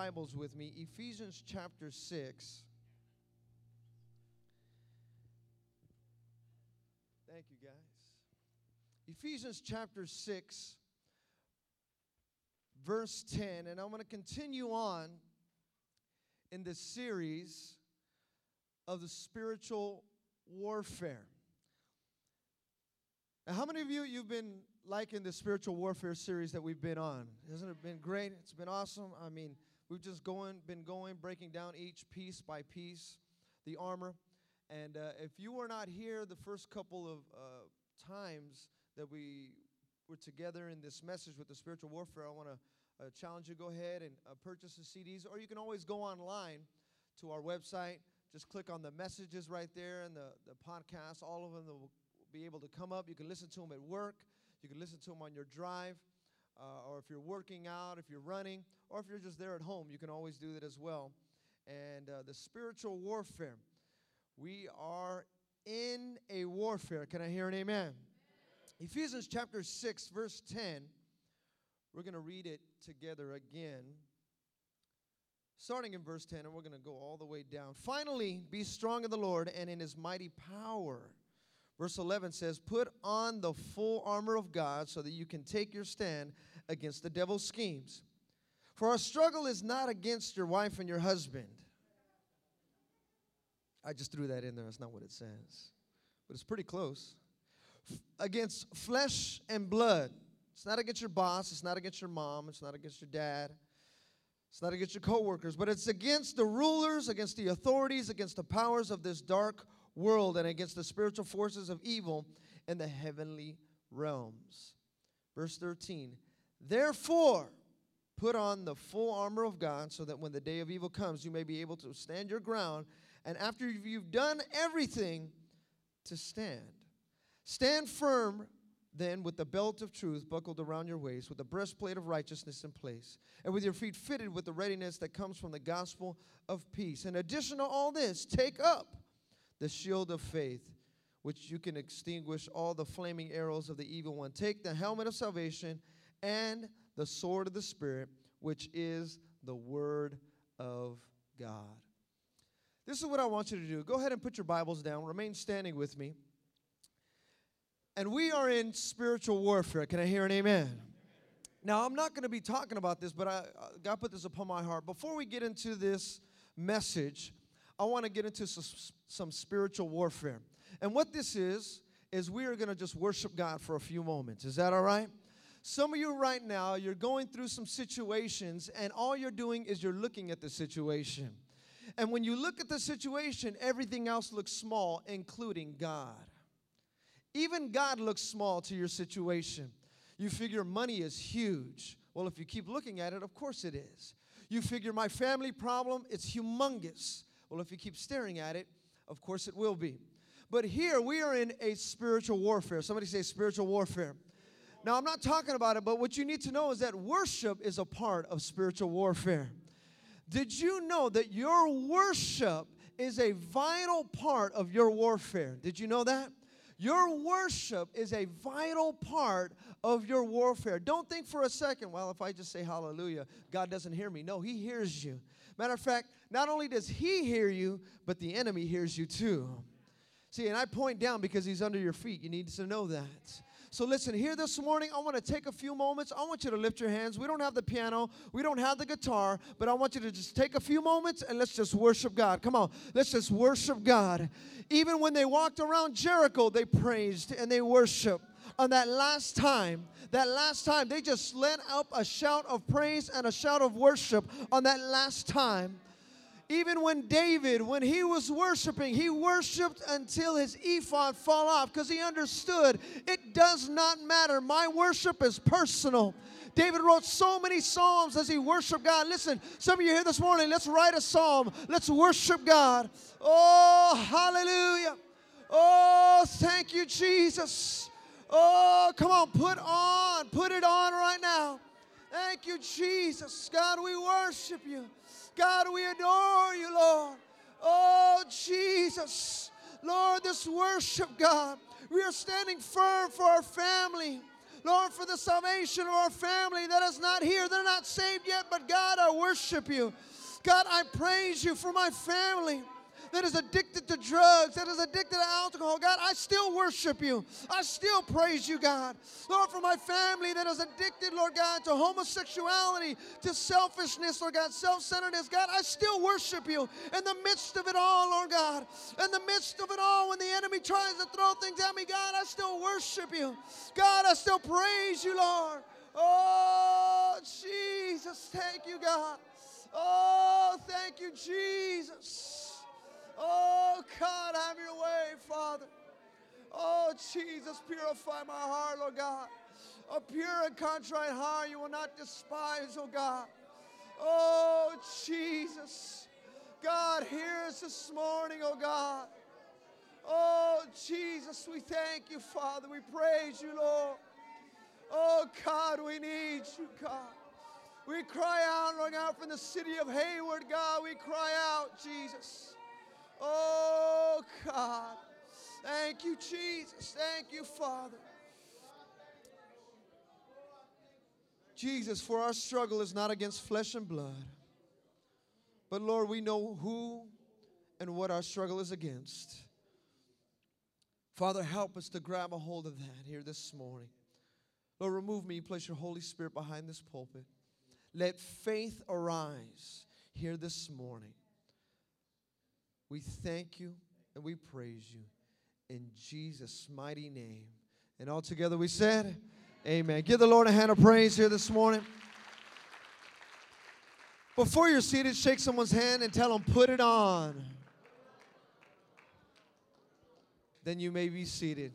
Bibles with me, Ephesians chapter 6. Thank you, guys. Ephesians chapter 6, verse 10. And I'm going to continue on in this series of the spiritual warfare. Now, how many of you you've been liking the spiritual warfare series that we've been on? Hasn't it been great? It's been awesome. I mean, we've just going, been going, breaking down each piece by piece, the armor. And uh, if you were not here the first couple of uh, times that we were together in this message with the spiritual warfare, I want to uh, challenge you. Go ahead and uh, purchase the CDs, or you can always go online to our website. Just click on the messages right there and the, the podcast. All of them will be able to come up. You can listen to them at work. You can listen to them on your drive. Uh, or if you're working out, if you're running, or if you're just there at home, you can always do that as well. And uh, the spiritual warfare. We are in a warfare. Can I hear an amen? amen? Ephesians chapter 6, verse 10. We're going to read it together again. Starting in verse 10, and we're going to go all the way down. Finally, be strong in the Lord and in his mighty power. Verse 11 says, Put on the full armor of God so that you can take your stand against the devil's schemes. For our struggle is not against your wife and your husband I just threw that in there. That's not what it says. But it's pretty close. F- against flesh and blood. It's not against your boss. It's not against your mom. It's not against your dad. It's not against your coworkers, but it's against the rulers, against the authorities, against the powers of this dark world, and against the spiritual forces of evil in the heavenly realms. Verse 13. Therefore, put on the full armor of God so that when the day of evil comes, you may be able to stand your ground and after you've done everything, to stand. Stand firm then with the belt of truth buckled around your waist, with the breastplate of righteousness in place, and with your feet fitted with the readiness that comes from the gospel of peace. In addition to all this, take up the shield of faith, which you can extinguish all the flaming arrows of the evil one. Take the helmet of salvation and the sword of the Spirit, which is the word of God. This is what I want you to do. Go ahead and put your Bibles down. Remain standing with me. And we are in spiritual warfare. Can I hear an amen? Now, I'm not going to be talking about this, but I, uh, God put this upon my heart. Before we get into this message, I want to get into some, some spiritual warfare. And what this is, is we are going to just worship God for a few moments. Is that all right? Some of you right now, you're going through some situations, and all you're doing is you're looking at the situation. And when you look at the situation, everything else looks small, including God. Even God looks small to your situation. You figure money is huge. Well, if you keep looking at it, of course it is. You figure my family problem, it's humongous. Well, if you keep staring at it, of course it will be. But here we are in a spiritual warfare. Somebody say spiritual warfare. Now, I'm not talking about it, but what you need to know is that worship is a part of spiritual warfare. Did you know that your worship is a vital part of your warfare? Did you know that? Your worship is a vital part of your warfare. Don't think for a second, well, if I just say hallelujah, God doesn't hear me. No, He hears you. Matter of fact, not only does He hear you, but the enemy hears you too. See, and I point down because He's under your feet. You need to know that. So listen, here this morning, I want to take a few moments. I want you to lift your hands. We don't have the piano, we don't have the guitar, but I want you to just take a few moments and let's just worship God. Come on, let's just worship God. Even when they walked around Jericho, they praised and they worshiped. On that last time, that last time, they just let up a shout of praise and a shout of worship on that last time. Even when David, when he was worshiping, he worshiped until his ephod fall off because he understood it does not matter. My worship is personal. David wrote so many psalms as he worshiped God. Listen, some of you here this morning, let's write a psalm. Let's worship God. Oh, hallelujah. Oh, thank you, Jesus. Oh, come on, put on, put it on right now. Thank you, Jesus. God, we worship you. God, we adore you, Lord. Oh, Jesus. Lord, this worship, God, we are standing firm for our family. Lord, for the salvation of our family that is not here. They're not saved yet, but God, I worship you. God, I praise you for my family that is addicted to drugs, that is addicted to alcohol. God, I still worship you. I still praise you, God. Lord, for my family that is addicted, Lord God, to homosexuality, to selfishness, Lord God, self centeredness. God, I still worship you in the midst of it all, Lord God. In the midst of it all, when the enemy tries to throw things at me, God, I still worship you. God, I still praise you, Lord. Oh, Jesus, thank you, God. Oh, thank you, Jesus. Oh, God, have your way, Father. Oh, Jesus, purify my heart, Lord God. A pure and contrite heart you will not despise, oh God. Oh, Jesus. God, hear us this morning, oh God. Oh, Jesus, we thank you, Father. We praise you, Lord. Oh, God, we need you, God. We cry out, Lord God, from the city of Hayward, God. We cry out, Jesus. Oh, God. Thank you, Jesus. Thank you, Father. Jesus, for our struggle is not against flesh and blood. But Lord, we know who and what our struggle is against. Father, help us to grab a hold of that here this morning. Lord, remove me. Place your Holy Spirit behind this pulpit. Let faith arise here this morning. We thank you and we praise you in Jesus' mighty name. And all together we said, Amen. Give the Lord a hand of praise here this morning. Before you're seated, shake someone's hand and tell them, put it on. Then you may be seated.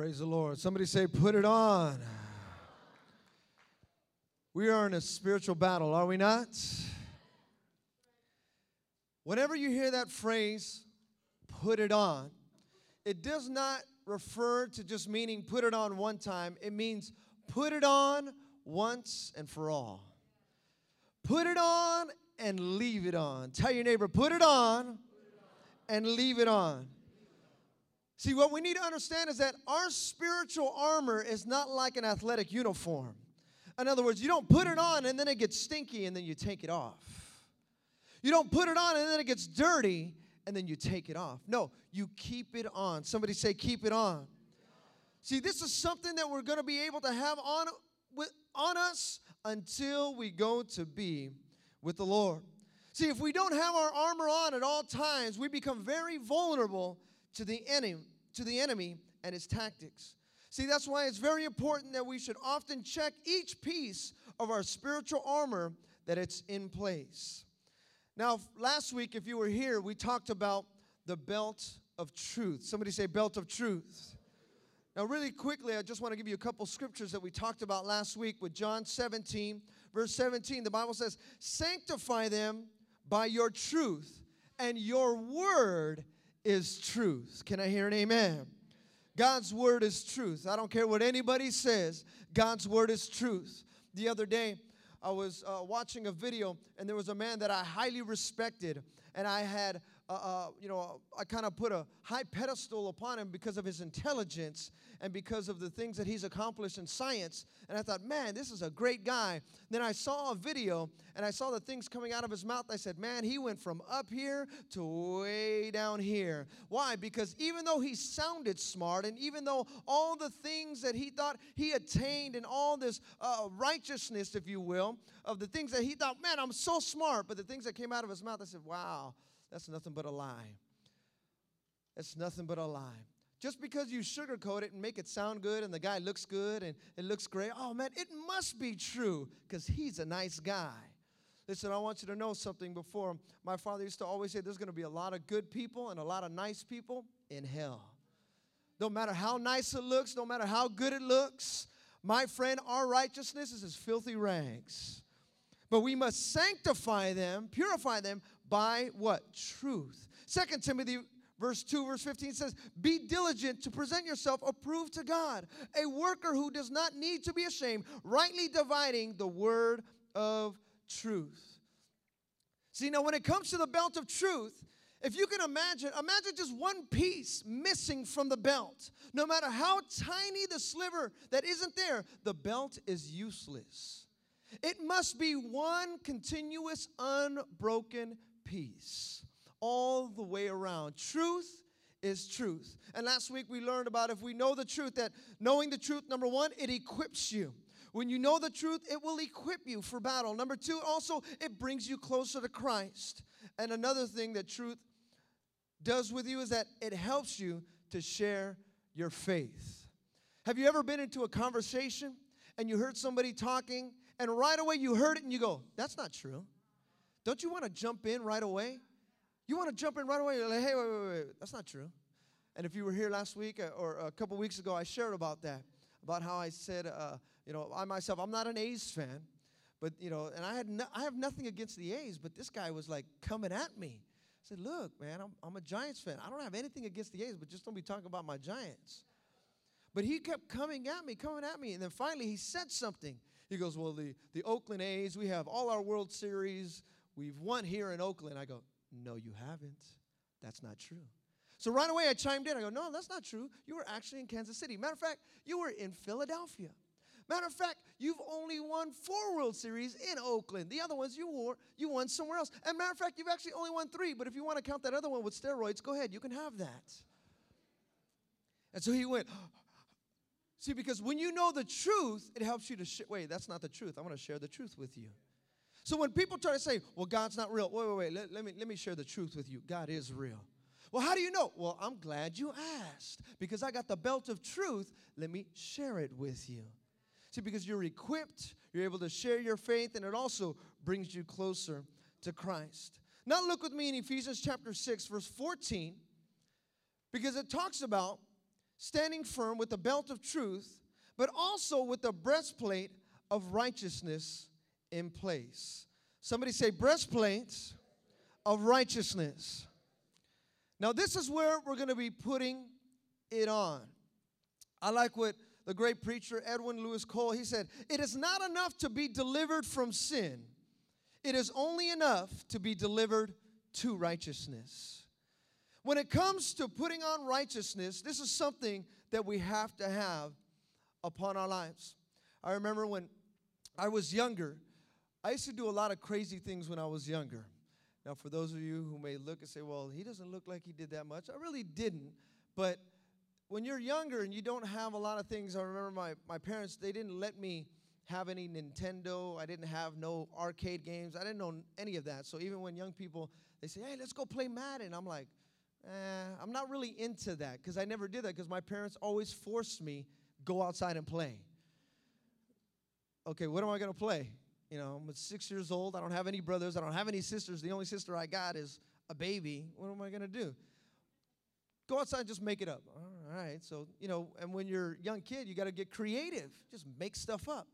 Praise the Lord. Somebody say, put it on. We are in a spiritual battle, are we not? Whenever you hear that phrase, put it on, it does not refer to just meaning put it on one time. It means put it on once and for all. Put it on and leave it on. Tell your neighbor, put it on and leave it on. See, what we need to understand is that our spiritual armor is not like an athletic uniform. In other words, you don't put it on and then it gets stinky and then you take it off. You don't put it on and then it gets dirty and then you take it off. No, you keep it on. Somebody say, keep it on. See, this is something that we're going to be able to have on, with, on us until we go to be with the Lord. See, if we don't have our armor on at all times, we become very vulnerable to the enemy, to the enemy and his tactics. See, that's why it's very important that we should often check each piece of our spiritual armor that it's in place. Now, last week, if you were here, we talked about the belt of truth. Somebody say, belt of truth. Now, really quickly, I just want to give you a couple scriptures that we talked about last week with John 17, verse 17. The Bible says, Sanctify them by your truth, and your word is truth. Can I hear an amen? God's word is truth. I don't care what anybody says, God's word is truth. The other day, I was uh, watching a video, and there was a man that I highly respected, and I had, uh, uh, you know, I kind of put a high pedestal upon him because of his intelligence and because of the things that he's accomplished in science. And I thought, man, this is a great guy. Then I saw a video and I saw the things coming out of his mouth. I said, man, he went from up here to way down here. Why? Because even though he sounded smart and even though all the things that he thought he attained and all this uh, righteousness, if you will, of the things that he thought, man, I'm so smart, but the things that came out of his mouth, I said, wow, that's nothing but a lie. It's nothing but a lie. Just because you sugarcoat it and make it sound good and the guy looks good and it looks great, oh man, it must be true because he's a nice guy. Listen, I want you to know something before. My father used to always say there's going to be a lot of good people and a lot of nice people in hell. No matter how nice it looks, no matter how good it looks, my friend, our righteousness is as filthy rags. But we must sanctify them, purify them by what? Truth. Second Timothy Verse 2, verse 15 says, Be diligent to present yourself approved to God, a worker who does not need to be ashamed, rightly dividing the word of truth. See, now when it comes to the belt of truth, if you can imagine, imagine just one piece missing from the belt. No matter how tiny the sliver that isn't there, the belt is useless. It must be one continuous, unbroken piece all the way around. Truth is truth. And last week we learned about if we know the truth, that knowing the truth, number one, it equips you. When you know the truth, it will equip you for battle. Number two, also, it brings you closer to Christ. And another thing that truth does with you is that it helps you to share your faith. Have you ever been into a conversation and you heard somebody talking, and right away you heard it and you go, That's not true? Don't you want to jump in right away? You want to jump in right away. You're like, hey, wait, wait, wait. That's not true. And if you were here last week uh, or a couple weeks ago, I shared about that, about how I said, uh, you know, I myself, I'm not an A's fan, but you know, and I had, no, I have nothing against the A's, but this guy was like coming at me. I said, look, man, I'm, I'm a Giants fan. I don't have anything against the A's, but just don't be talking about my Giants. But he kept coming at me, coming at me, and then finally he said something. He goes, well, the, the Oakland A's, we have all our World Series. We've won here in Oakland. I go, no, you haven't. That's not true. So right away I chimed in. I go, No, that's not true. You were actually in Kansas City. Matter of fact, you were in Philadelphia. Matter of fact, you've only won four World Series in Oakland. The other ones you won, you won somewhere else. And matter of fact, you've actually only won three. But if you want to count that other one with steroids, go ahead. You can have that. And so he went. See, because when you know the truth, it helps you to sh- wait. That's not the truth. I want to share the truth with you. So when people try to say, well, God's not real, wait, wait, wait, let, let, me, let me share the truth with you. God is real. Well, how do you know? Well, I'm glad you asked because I got the belt of truth. Let me share it with you. See, because you're equipped, you're able to share your faith, and it also brings you closer to Christ. Now, look with me in Ephesians chapter 6, verse 14, because it talks about standing firm with the belt of truth, but also with the breastplate of righteousness in place. Somebody say, breastplates of righteousness. Now, this is where we're going to be putting it on. I like what the great preacher Edwin Louis Cole he said, "It is not enough to be delivered from sin. It is only enough to be delivered to righteousness." When it comes to putting on righteousness, this is something that we have to have upon our lives. I remember when I was younger, I used to do a lot of crazy things when I was younger. Now, for those of you who may look and say, well, he doesn't look like he did that much, I really didn't. But when you're younger and you don't have a lot of things, I remember my, my parents, they didn't let me have any Nintendo. I didn't have no arcade games. I didn't know any of that. So even when young people, they say, hey, let's go play Madden, I'm like, eh, I'm not really into that because I never did that because my parents always forced me go outside and play. Okay, what am I going to play? You know, I'm six years old. I don't have any brothers. I don't have any sisters. The only sister I got is a baby. What am I going to do? Go outside and just make it up. All right. So, you know, and when you're a young kid, you got to get creative. Just make stuff up.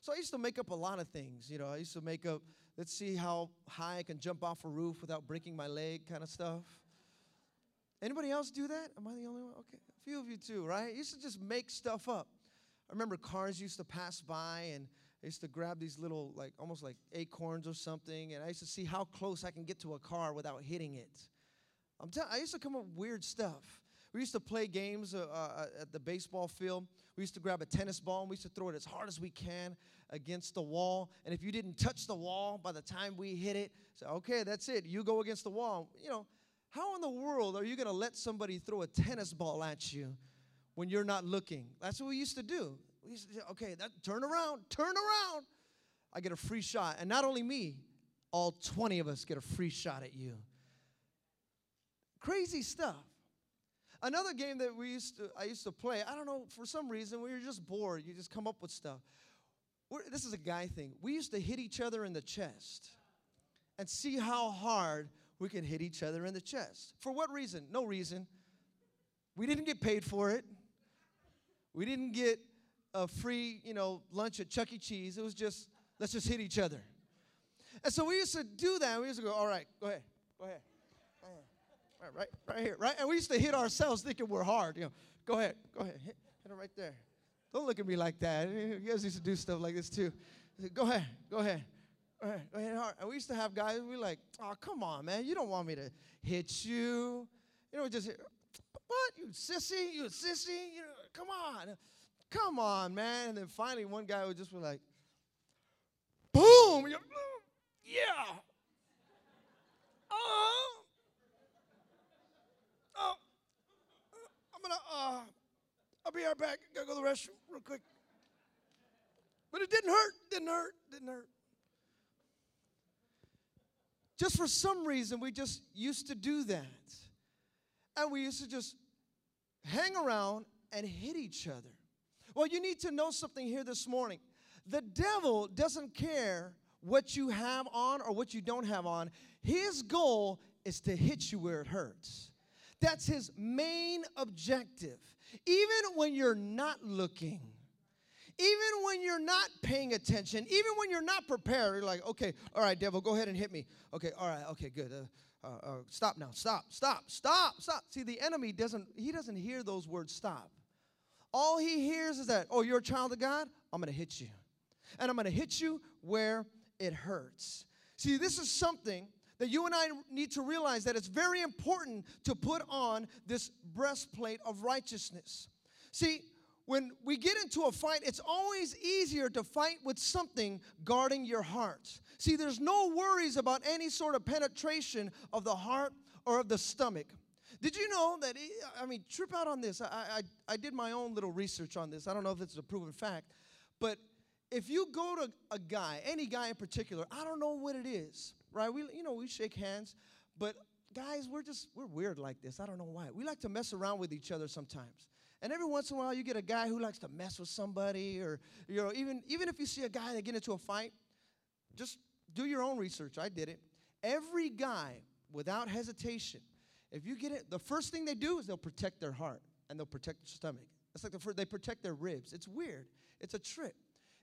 So I used to make up a lot of things. You know, I used to make up, let's see how high I can jump off a roof without breaking my leg kind of stuff. Anybody else do that? Am I the only one? Okay, a few of you too, right? used to just make stuff up. I remember cars used to pass by and I used to grab these little, like almost like acorns or something, and I used to see how close I can get to a car without hitting it. I'm tell- I used to come up with weird stuff. We used to play games uh, uh, at the baseball field. We used to grab a tennis ball and we used to throw it as hard as we can against the wall. And if you didn't touch the wall by the time we hit it, say, okay, that's it. You go against the wall. You know, how in the world are you going to let somebody throw a tennis ball at you when you're not looking? That's what we used to do. Okay, that, turn around, turn around. I get a free shot. And not only me, all 20 of us get a free shot at you. Crazy stuff. Another game that we used to, I used to play, I don't know, for some reason, we were just bored. You just come up with stuff. We're, this is a guy thing. We used to hit each other in the chest and see how hard we can hit each other in the chest. For what reason? No reason. We didn't get paid for it. We didn't get a free, you know, lunch at Chuck E. Cheese. It was just, let's just hit each other. And so we used to do that. We used to go, all right, go ahead, go ahead. Right, right, right here, right? And we used to hit ourselves thinking we're hard. You know, go ahead, go ahead, hit, hit it right there. Don't look at me like that. You guys used to do stuff like this too. Said, go ahead, go ahead. Go ahead, hard. And we used to have guys, we like, oh, come on, man. You don't want me to hit you. You know, just, what? You sissy? You sissy? You know, come on. Come on, man. And then finally, one guy would just be like, boom. Mm, yeah. Oh. Oh. I'm going to, uh, I'll be right back. Gotta go to the restroom real quick. But it didn't hurt. Didn't hurt. Didn't hurt. Just for some reason, we just used to do that. And we used to just hang around and hit each other. Well, you need to know something here this morning. The devil doesn't care what you have on or what you don't have on. His goal is to hit you where it hurts. That's his main objective. Even when you're not looking, even when you're not paying attention, even when you're not prepared, you're like, okay, all right, devil, go ahead and hit me. Okay, all right, okay, good. Uh, uh, uh, stop now, stop, stop, stop, stop. See, the enemy doesn't, he doesn't hear those words stop. All he hears is that, oh, you're a child of God? I'm going to hit you. And I'm going to hit you where it hurts. See, this is something that you and I need to realize that it's very important to put on this breastplate of righteousness. See, when we get into a fight, it's always easier to fight with something guarding your heart. See, there's no worries about any sort of penetration of the heart or of the stomach. Did you know that, eh, I mean, trip out on this. I, I, I did my own little research on this. I don't know if it's a proven fact, but if you go to a guy, any guy in particular, I don't know what it is, right? We, you know, we shake hands, but guys, we're just, we're weird like this. I don't know why. We like to mess around with each other sometimes. And every once in a while, you get a guy who likes to mess with somebody, or, you know, even, even if you see a guy that get into a fight, just do your own research. I did it. Every guy, without hesitation, if you get it, the first thing they do is they'll protect their heart. and they'll protect their stomach. It's like the fir- they protect their ribs. It's weird. It's a trick.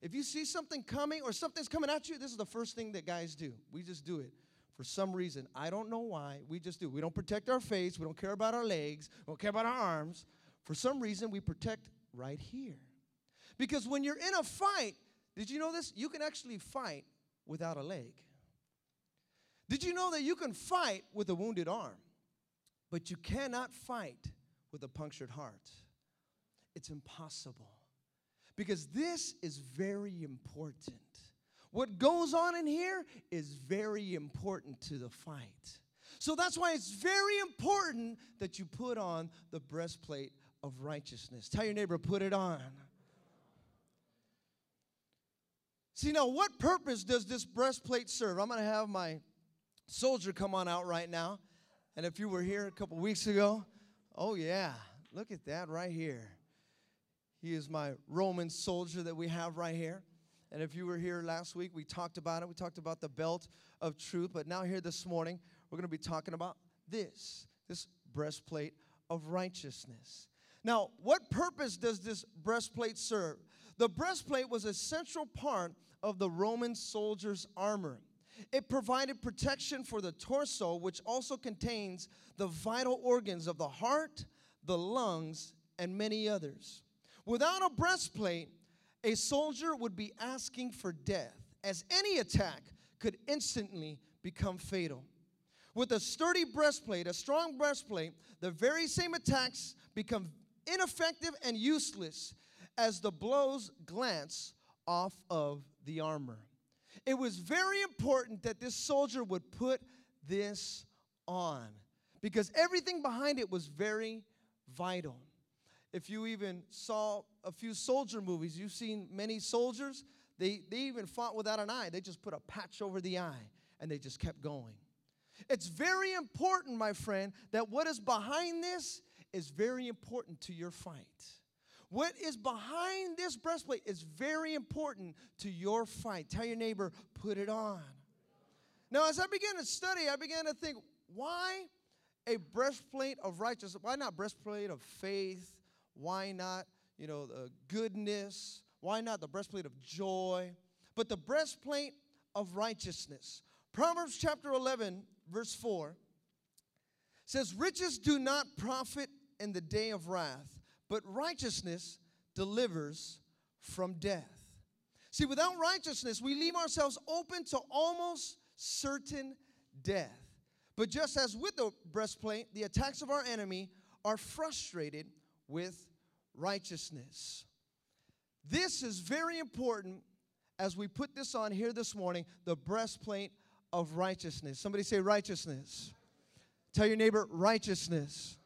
If you see something coming or something's coming at you, this is the first thing that guys do. We just do it for some reason. I don't know why. We just do. We don't protect our face. We don't care about our legs. We don't care about our arms. For some reason, we protect right here. Because when you're in a fight, did you know this? You can actually fight without a leg. Did you know that you can fight with a wounded arm, but you cannot fight with a punctured heart? It's impossible. Because this is very important. What goes on in here is very important to the fight. So that's why it's very important that you put on the breastplate of righteousness. Tell your neighbor, put it on. See, now, what purpose does this breastplate serve? I'm going to have my soldier come on out right now. And if you were here a couple weeks ago, oh, yeah, look at that right here. He is my Roman soldier that we have right here. And if you were here last week, we talked about it. We talked about the belt of truth. But now, here this morning, we're going to be talking about this this breastplate of righteousness. Now, what purpose does this breastplate serve? The breastplate was a central part of the Roman soldier's armor. It provided protection for the torso, which also contains the vital organs of the heart, the lungs, and many others. Without a breastplate, a soldier would be asking for death, as any attack could instantly become fatal. With a sturdy breastplate, a strong breastplate, the very same attacks become ineffective and useless as the blows glance off of the armor. It was very important that this soldier would put this on because everything behind it was very vital. If you even saw a few soldier movies, you've seen many soldiers, they, they even fought without an eye. They just put a patch over the eye and they just kept going. It's very important, my friend, that what is behind this is very important to your fight. What is behind this breastplate is very important to your fight. Tell your neighbor, put it on. Now, as I began to study, I began to think, why a breastplate of righteousness? Why not breastplate of faith? Why not, you know, the goodness? Why not the breastplate of joy? But the breastplate of righteousness. Proverbs chapter 11, verse 4 says, Riches do not profit in the day of wrath but righteousness delivers from death. See, without righteousness, we leave ourselves open to almost certain death. But just as with the breastplate, the attacks of our enemy are frustrated with righteousness. This is very important as we put this on here this morning the breastplate of righteousness. Somebody say righteousness. Tell your neighbor righteousness.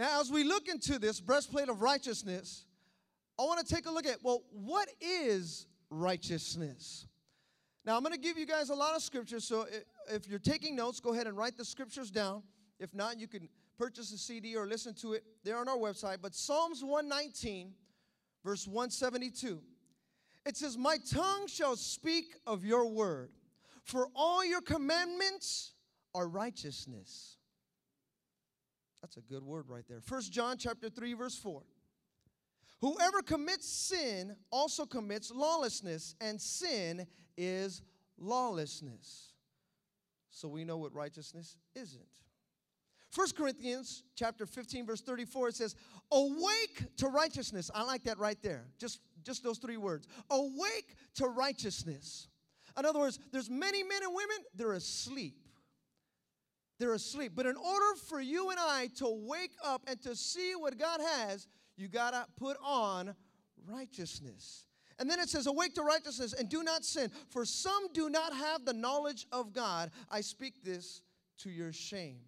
Now, as we look into this breastplate of righteousness, I want to take a look at well, what is righteousness? Now, I'm going to give you guys a lot of scriptures, so if you're taking notes, go ahead and write the scriptures down. If not, you can purchase a CD or listen to it. They're on our website. But Psalms 119, verse 172, it says, My tongue shall speak of your word, for all your commandments are righteousness. That's a good word right there. First John chapter 3 verse 4. Whoever commits sin also commits lawlessness, and sin is lawlessness. So we know what righteousness isn't. First Corinthians chapter 15 verse 34 it says, "Awake to righteousness." I like that right there. Just just those three words. Awake to righteousness. In other words, there's many men and women they're asleep they're asleep. But in order for you and I to wake up and to see what God has, you got to put on righteousness. And then it says, Awake to righteousness and do not sin, for some do not have the knowledge of God. I speak this to your shame.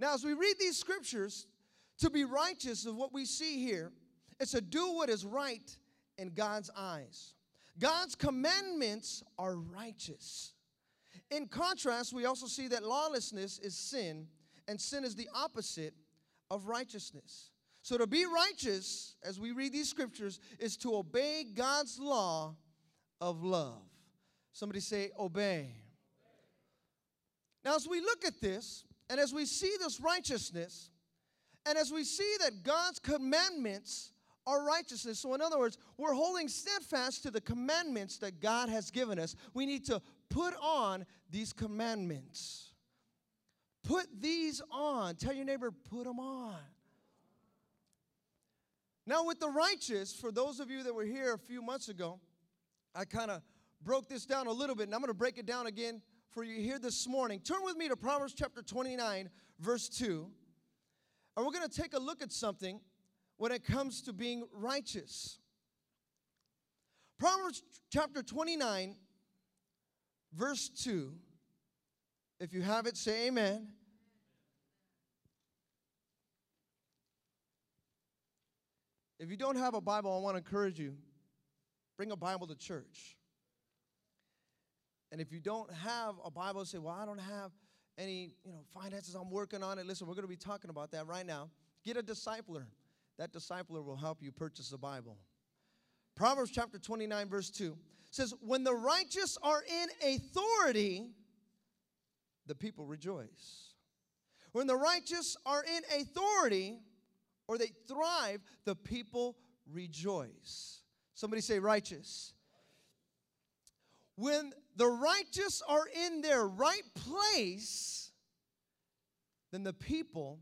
Now, as we read these scriptures, to be righteous of what we see here, it's to do what is right in God's eyes. God's commandments are righteous. In contrast, we also see that lawlessness is sin, and sin is the opposite of righteousness. So, to be righteous, as we read these scriptures, is to obey God's law of love. Somebody say, obey. Now, as we look at this, and as we see this righteousness, And as we see that God's commandments are righteousness, so in other words, we're holding steadfast to the commandments that God has given us. We need to put on these commandments. Put these on. Tell your neighbor, put them on. Now, with the righteous, for those of you that were here a few months ago, I kind of broke this down a little bit, and I'm going to break it down again for you here this morning. Turn with me to Proverbs chapter 29, verse 2. And we're going to take a look at something when it comes to being righteous. Proverbs chapter 29, verse 2. If you have it, say amen. If you don't have a Bible, I want to encourage you bring a Bible to church. And if you don't have a Bible, say, "Well, I don't have any, you know, finances. I'm working on it." Listen, we're going to be talking about that right now. Get a discipler. That discipler will help you purchase a Bible. Proverbs chapter 29 verse 2 says, "When the righteous are in authority, the people rejoice." When the righteous are in authority, or they thrive, the people rejoice. Somebody say righteous. When the righteous are in their right place, then the people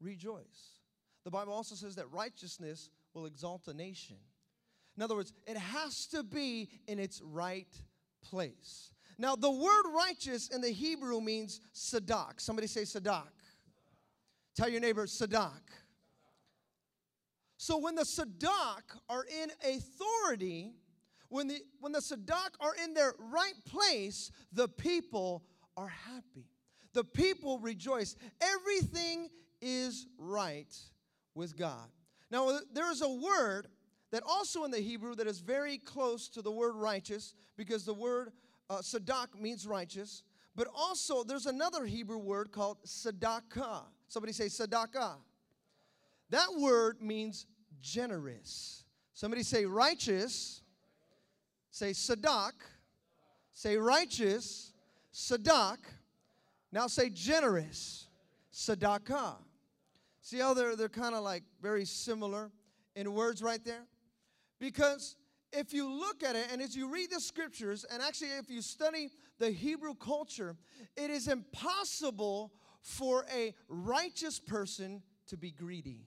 rejoice. The Bible also says that righteousness will exalt a nation. In other words, it has to be in its right place. Now, the word righteous in the Hebrew means sadak. Somebody say sadak. Tell your neighbor, sadak. So when the Sadak are in authority, when the, when the Sadak are in their right place, the people are happy. The people rejoice. Everything is right with God. Now, there is a word that also in the Hebrew that is very close to the word righteous because the word uh, sadak means righteous. But also, there's another Hebrew word called sadaka. Somebody say sadaka. That word means generous. Somebody say righteous. Say sadak. Say righteous. Sadak. Now say generous. Sadaka. See how they're, they're kind of like very similar in words right there? Because if you look at it and as you read the scriptures, and actually if you study the Hebrew culture, it is impossible for a righteous person to be greedy.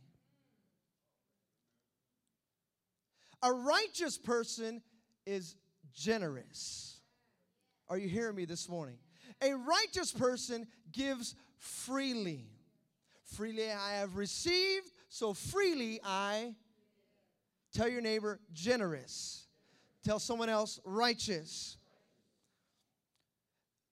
A righteous person is generous. Are you hearing me this morning? A righteous person gives freely. Freely I have received, so freely I tell your neighbor generous. Tell someone else righteous.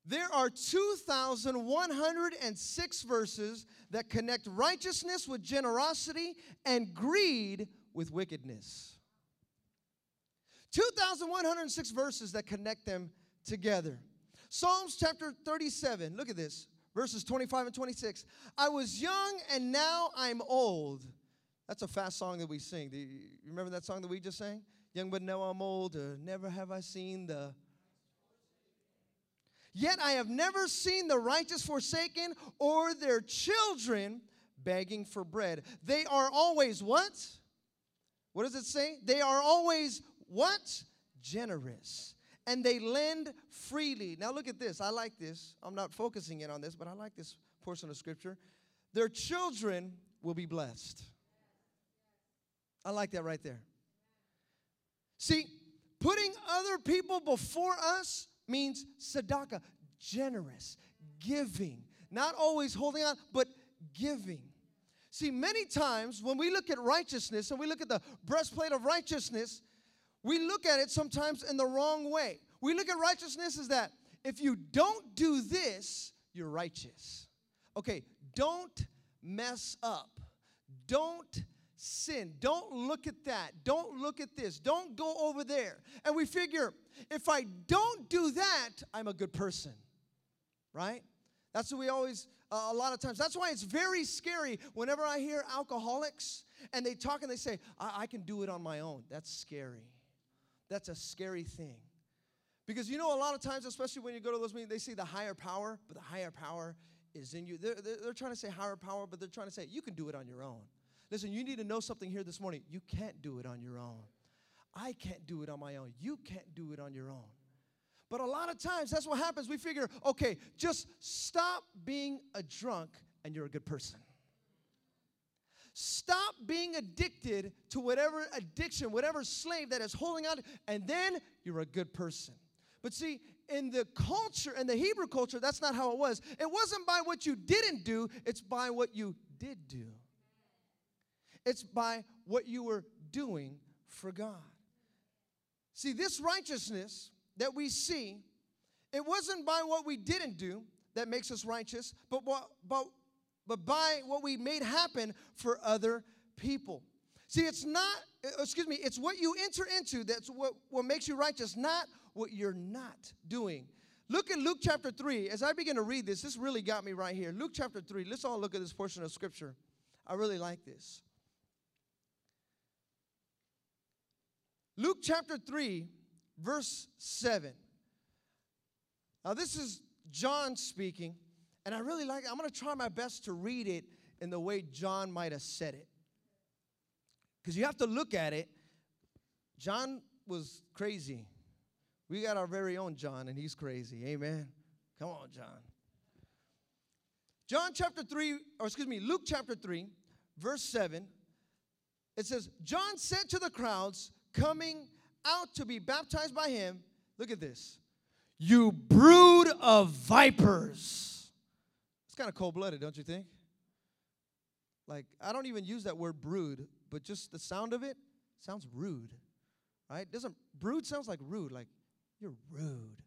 There are 2,106 verses that connect righteousness with generosity and greed with wickedness. 2,106 verses that connect them together. Psalms chapter 37, look at this, verses 25 and 26. I was young and now I'm old. That's a fast song that we sing. Do you remember that song that we just sang? Young but now I'm old, uh, never have I seen the. Yet I have never seen the righteous forsaken or their children begging for bread. They are always what? What does it say? They are always what? Generous. And they lend freely. Now look at this. I like this. I'm not focusing in on this, but I like this portion of scripture. Their children will be blessed. I like that right there. See, putting other people before us means sadaka, generous, giving, not always holding on, but giving. See, many times when we look at righteousness and we look at the breastplate of righteousness, we look at it sometimes in the wrong way. We look at righteousness as that if you don't do this, you're righteous. Okay, don't mess up. Don't sin. Don't look at that. Don't look at this. Don't go over there. And we figure if I don't do that, I'm a good person. Right? That's what we always, uh, a lot of times. That's why it's very scary whenever I hear alcoholics and they talk and they say, I, I can do it on my own. That's scary. That's a scary thing. Because you know, a lot of times, especially when you go to those meetings, they say the higher power, but the higher power is in you. They're, they're, they're trying to say higher power, but they're trying to say you can do it on your own. Listen, you need to know something here this morning. You can't do it on your own. I can't do it on my own. You can't do it on your own. But a lot of times, that's what happens. We figure, okay, just stop being a drunk and you're a good person. Stop being addicted to whatever addiction, whatever slave that is holding on, and then you're a good person. But see, in the culture, in the Hebrew culture, that's not how it was. It wasn't by what you didn't do, it's by what you did do. It's by what you were doing for God. See, this righteousness that we see, it wasn't by what we didn't do that makes us righteous, but, what, but, but by what we made happen for other people. See, it's not, uh, excuse me, it's what you enter into that's what, what makes you righteous, not what you're not doing. Look at Luke chapter 3. As I begin to read this, this really got me right here. Luke chapter 3. Let's all look at this portion of scripture. I really like this. Luke chapter 3, verse 7. Now, this is John speaking, and I really like it. I'm going to try my best to read it in the way John might have said it. Because you have to look at it. John was crazy. We got our very own John, and he's crazy. Amen. Come on, John. John chapter 3, or excuse me, Luke chapter 3, verse 7. It says, John said to the crowds coming out to be baptized by him, look at this, you brood of vipers. It's kind of cold blooded, don't you think? Like, I don't even use that word brood, but just the sound of it sounds rude, right? Doesn't brood sounds like rude, like you're rude.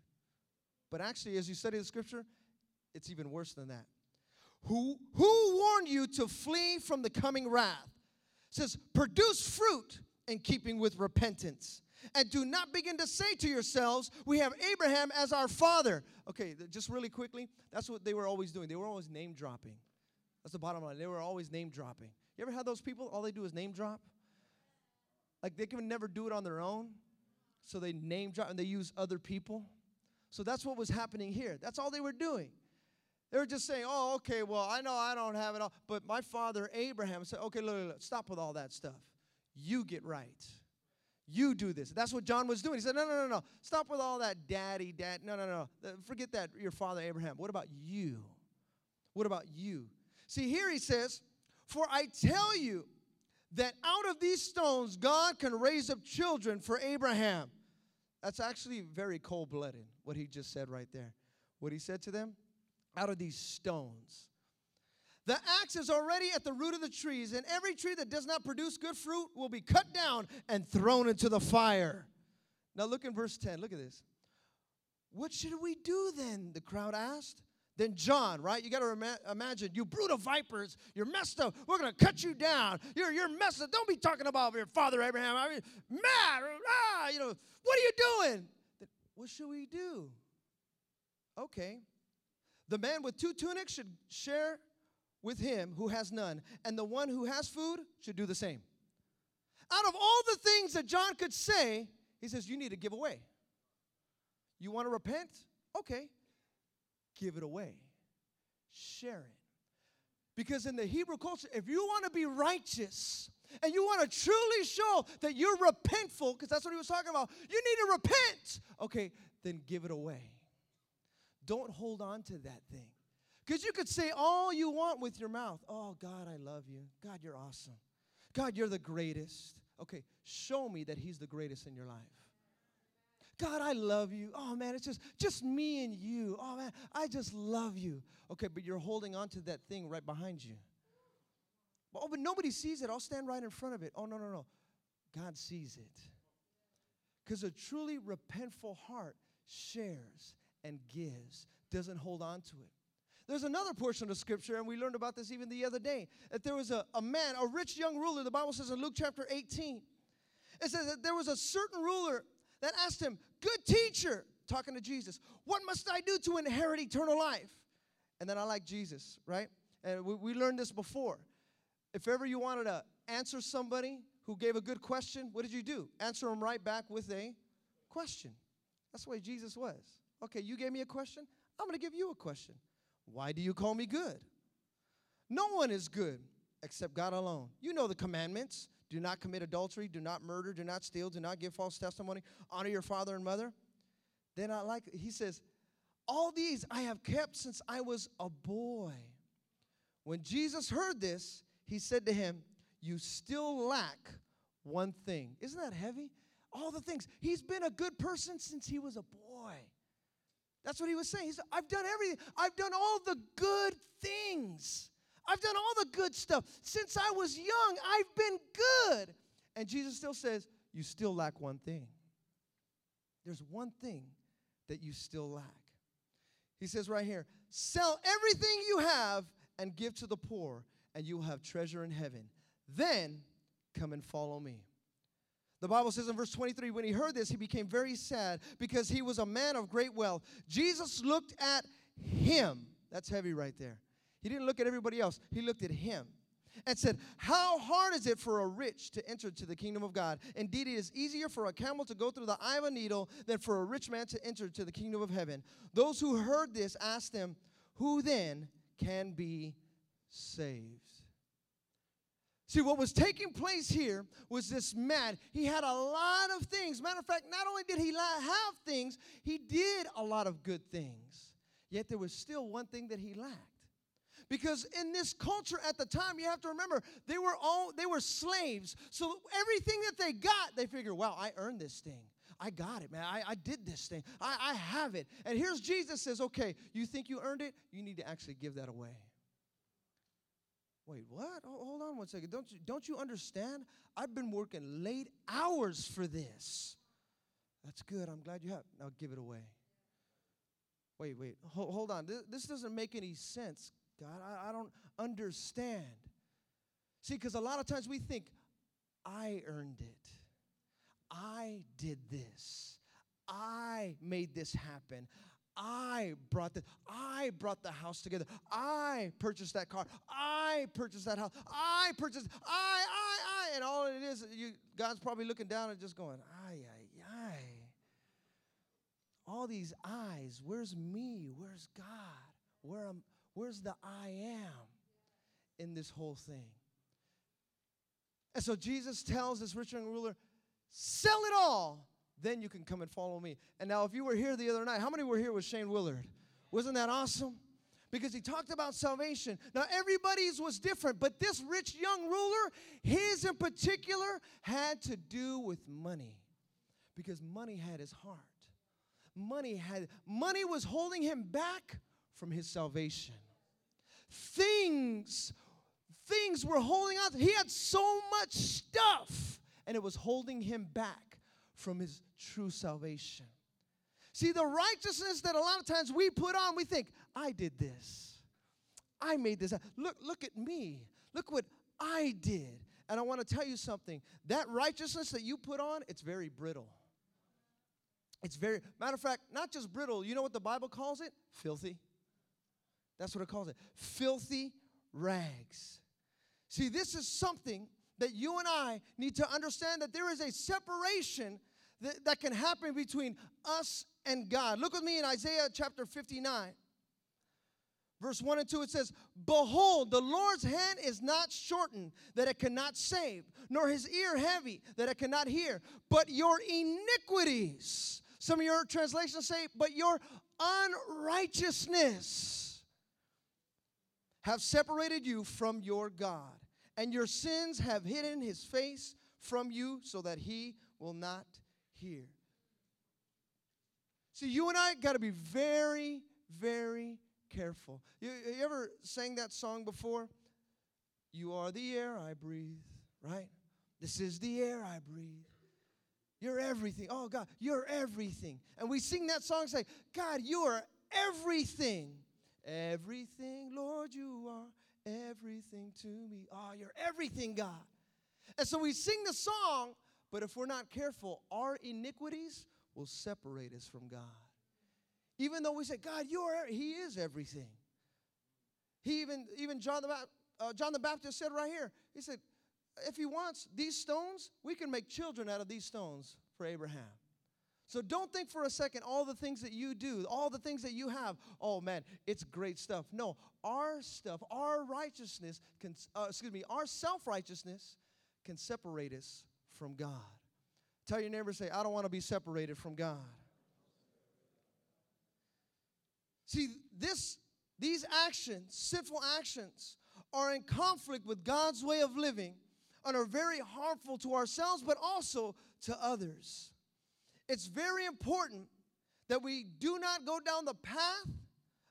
But actually, as you study the scripture, it's even worse than that. Who, who warned you to flee from the coming wrath? It says, produce fruit in keeping with repentance. And do not begin to say to yourselves, We have Abraham as our father. Okay, just really quickly, that's what they were always doing. They were always name dropping. That's the bottom line. They were always name dropping. You ever had those people? All they do is name drop? Like they can never do it on their own. So they name drop and they use other people. So that's what was happening here. That's all they were doing. They were just saying, oh, okay, well, I know I don't have it all. But my father Abraham said, okay, look, look, look, stop with all that stuff. You get right. You do this. That's what John was doing. He said, no, no, no, no. Stop with all that daddy, dad. No, no, no. Forget that, your father Abraham. What about you? What about you? See, here he says, for I tell you that out of these stones God can raise up children for Abraham. That's actually very cold blooded, what he just said right there. What he said to them? Out of these stones. The axe is already at the root of the trees, and every tree that does not produce good fruit will be cut down and thrown into the fire. Now look in verse 10. Look at this. What should we do then? The crowd asked. Then John, right? You got to imagine, you of vipers, you're messed up. We're going to cut you down. You're, you're messed up. Don't be talking about your father Abraham. I mean, mad. Ah, you know, what are you doing? What should we do? Okay. The man with two tunics should share with him who has none, and the one who has food should do the same. Out of all the things that John could say, he says, You need to give away. You want to repent? Okay give it away, share it. Because in the Hebrew culture, if you want to be righteous and you want to truly show that you're repentful, because that's what he was talking about, you need to repent. Okay, then give it away. Don't hold on to that thing. Because you could say all you want with your mouth. Oh, God, I love you. God, you're awesome. God, you're the greatest. Okay, show me that He's the greatest in your life. God, I love you. Oh man, it's just just me and you. Oh man, I just love you. Okay, but you're holding on to that thing right behind you. Oh, but nobody sees it. I'll stand right in front of it. Oh no, no, no. God sees it. Because a truly repentful heart shares and gives, doesn't hold on to it. There's another portion of scripture, and we learned about this even the other day, that there was a, a man, a rich young ruler, the Bible says in Luke chapter 18. It says that there was a certain ruler that asked him, Good teacher, talking to Jesus, what must I do to inherit eternal life? And then I like Jesus, right? And we, we learned this before. If ever you wanted to answer somebody who gave a good question, what did you do? Answer them right back with a question. That's the way Jesus was. Okay, you gave me a question, I'm going to give you a question. Why do you call me good? No one is good except God alone. You know the commandments do not commit adultery, do not murder, do not steal, do not give false testimony, honor your father and mother. Then I like, he says, All these I have kept since I was a boy. When Jesus heard this, he said to him, You still lack one thing. Isn't that heavy? All the things. He's been a good person since he was a boy. That's what he was saying. He said, I've done everything. I've done all the good things. I've done all the good stuff. Since I was young, I've been good. And Jesus still says, You still lack one thing. There's one thing that you still lack. He says right here, Sell everything you have and give to the poor, and you will have treasure in heaven. Then come and follow me. The Bible says in verse 23 when he heard this, he became very sad because he was a man of great wealth. Jesus looked at him. That's heavy right there. He didn't look at everybody else, he looked at him and said, How hard is it for a rich to enter to the kingdom of God? Indeed, it is easier for a camel to go through the eye of a needle than for a rich man to enter to the kingdom of heaven. Those who heard this asked him, Who then can be saved? See, what was taking place here was this man. He had a lot of things. Matter of fact, not only did he have things, he did a lot of good things. Yet there was still one thing that he lacked. Because in this culture at the time, you have to remember, they were all they were slaves. So everything that they got, they figure, wow, I earned this thing. I got it, man. I, I did this thing. I, I have it. And here's Jesus says, okay, you think you earned it? You need to actually give that away. Wait, what? hold on one second. Don't you, don't you understand? I've been working late hours for this. That's good. I'm glad you have. Now give it away. Wait, wait. Hold, hold on. This, this, doesn't make any sense, God. I, I don't understand. See, because a lot of times we think, I earned it. I did this. I made this happen. I brought the I brought the house together. I purchased that car. I purchased that house. I purchased I I I and all it is you God's probably looking down and just going, "Ay ay ay." All these eyes, where's me? Where's God? Where am where's the I am in this whole thing? And so Jesus tells this rich young ruler, "Sell it all then you can come and follow me. And now, if you were here the other night, how many were here with Shane Willard? Wasn't that awesome? Because he talked about salvation. Now, everybody's was different, but this rich young ruler, his in particular, had to do with money. Because money had his heart. Money had money was holding him back from his salvation. Things things were holding out. He had so much stuff and it was holding him back from his true salvation. See, the righteousness that a lot of times we put on, we think, I did this. I made this. Look, look at me. Look what I did. And I want to tell you something. That righteousness that you put on, it's very brittle. It's very, matter of fact, not just brittle, you know what the Bible calls it? Filthy. That's what it calls it. Filthy rags. See, this is something that you and I need to understand that there is a separation that, that can happen between us and God. Look with me in Isaiah chapter 59. Verse 1 and 2, it says, Behold, the Lord's hand is not shortened that it cannot save, nor his ear heavy that it cannot hear, but your iniquities. Some of your translations say, But your unrighteousness have separated you from your God, and your sins have hidden his face from you so that he will not hear. See, you and I got to be very, very careful. You, you ever sang that song before? You are the air I breathe, right? This is the air I breathe. You're everything. Oh, God, you're everything. And we sing that song say, God, you are everything. Everything, Lord, you are everything to me. Oh, you're everything, God. And so we sing the song but if we're not careful, our iniquities will separate us from God. Even though we say, God, you are, He is everything. He even, even John the, uh, John the Baptist said right here, he said, if he wants these stones, we can make children out of these stones for Abraham. So don't think for a second all the things that you do, all the things that you have, oh man, it's great stuff. No, our stuff, our righteousness, can, uh, excuse me, our self righteousness can separate us from God. Tell your neighbor, say, I don't want to be separated from God. See, this, these actions, sinful actions, are in conflict with God's way of living and are very harmful to ourselves, but also to others. It's very important that we do not go down the path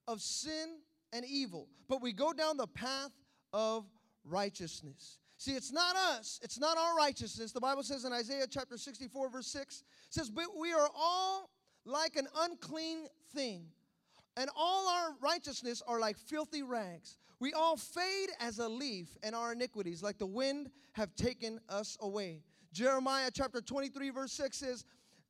of sin and evil, but we go down the path of righteousness. See, it's not us, it's not our righteousness. The Bible says in Isaiah chapter 64, verse 6, says, But we are all like an unclean thing, and all our righteousness are like filthy rags. We all fade as a leaf, and our iniquities, like the wind, have taken us away. Jeremiah chapter 23, verse 6 says,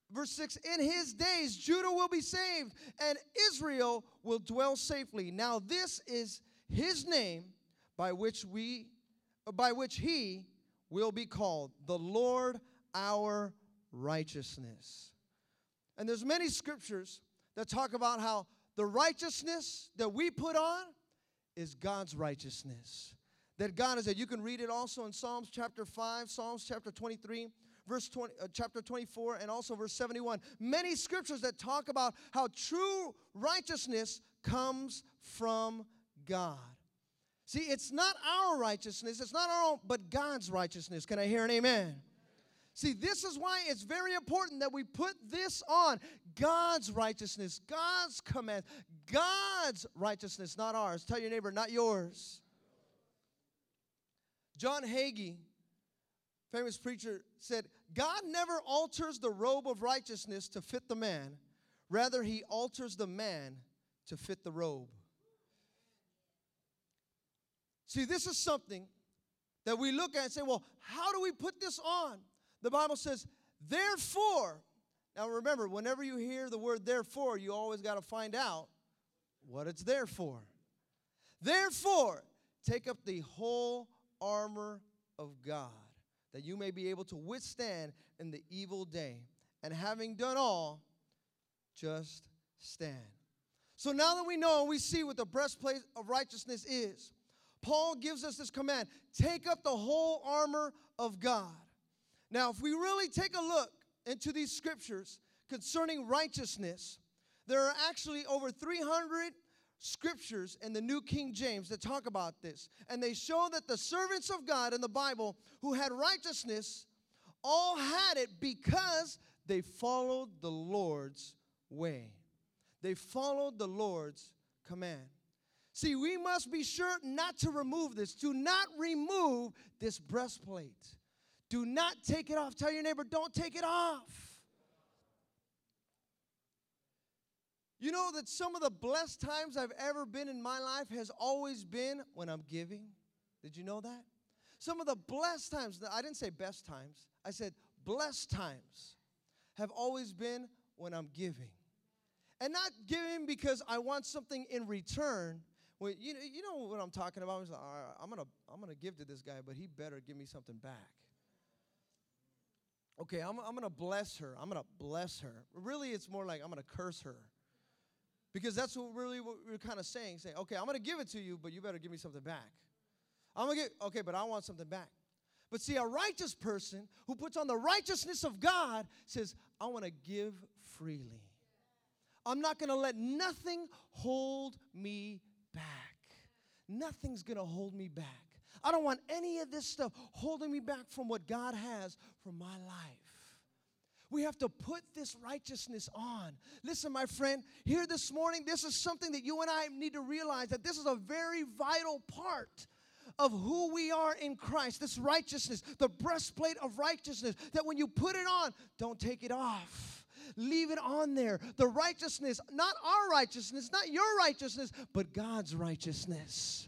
Verse 6 In his days, Judah will be saved, and Israel will dwell safely. Now, this is his name by which we by which he will be called the Lord our righteousness. And there's many scriptures that talk about how the righteousness that we put on is God's righteousness. That God is that. You can read it also in Psalms chapter 5, Psalms chapter 23 verse 20, uh, chapter 24 and also verse 71. Many scriptures that talk about how true righteousness comes from God. See, it's not our righteousness, it's not our own, but God's righteousness. Can I hear an amen? See, this is why it's very important that we put this on God's righteousness, God's command, God's righteousness, not ours. Tell your neighbor, not yours. John Hagee, famous preacher, said, God never alters the robe of righteousness to fit the man, rather, he alters the man to fit the robe. See, this is something that we look at and say, well, how do we put this on? The Bible says, therefore, now remember, whenever you hear the word therefore, you always got to find out what it's there for. Therefore, take up the whole armor of God that you may be able to withstand in the evil day. And having done all, just stand. So now that we know and we see what the breastplate of righteousness is, Paul gives us this command take up the whole armor of God. Now, if we really take a look into these scriptures concerning righteousness, there are actually over 300 scriptures in the New King James that talk about this. And they show that the servants of God in the Bible who had righteousness all had it because they followed the Lord's way. They followed the Lord's command. See, we must be sure not to remove this. Do not remove this breastplate. Do not take it off. Tell your neighbor, don't take it off. You know that some of the blessed times I've ever been in my life has always been when I'm giving? Did you know that? Some of the blessed times, I didn't say best times, I said blessed times have always been when I'm giving. And not giving because I want something in return. Well, you, know, you know what I'm talking about? I'm, like, I'm going to I'm gonna give to this guy, but he better give me something back. Okay, I'm, I'm going to bless her. I'm going to bless her. Really, it's more like I'm going to curse her. Because that's what really what we're kind of saying, saying, okay, I'm gonna give it to you, but you better give me something back. I'm gonna get, okay, but I want something back. But see, a righteous person who puts on the righteousness of God says, I wanna give freely. I'm not gonna let nothing hold me Nothing's gonna hold me back. I don't want any of this stuff holding me back from what God has for my life. We have to put this righteousness on. Listen, my friend, here this morning, this is something that you and I need to realize that this is a very vital part of who we are in Christ. This righteousness, the breastplate of righteousness, that when you put it on, don't take it off. Leave it on there. The righteousness, not our righteousness, not your righteousness, but God's righteousness.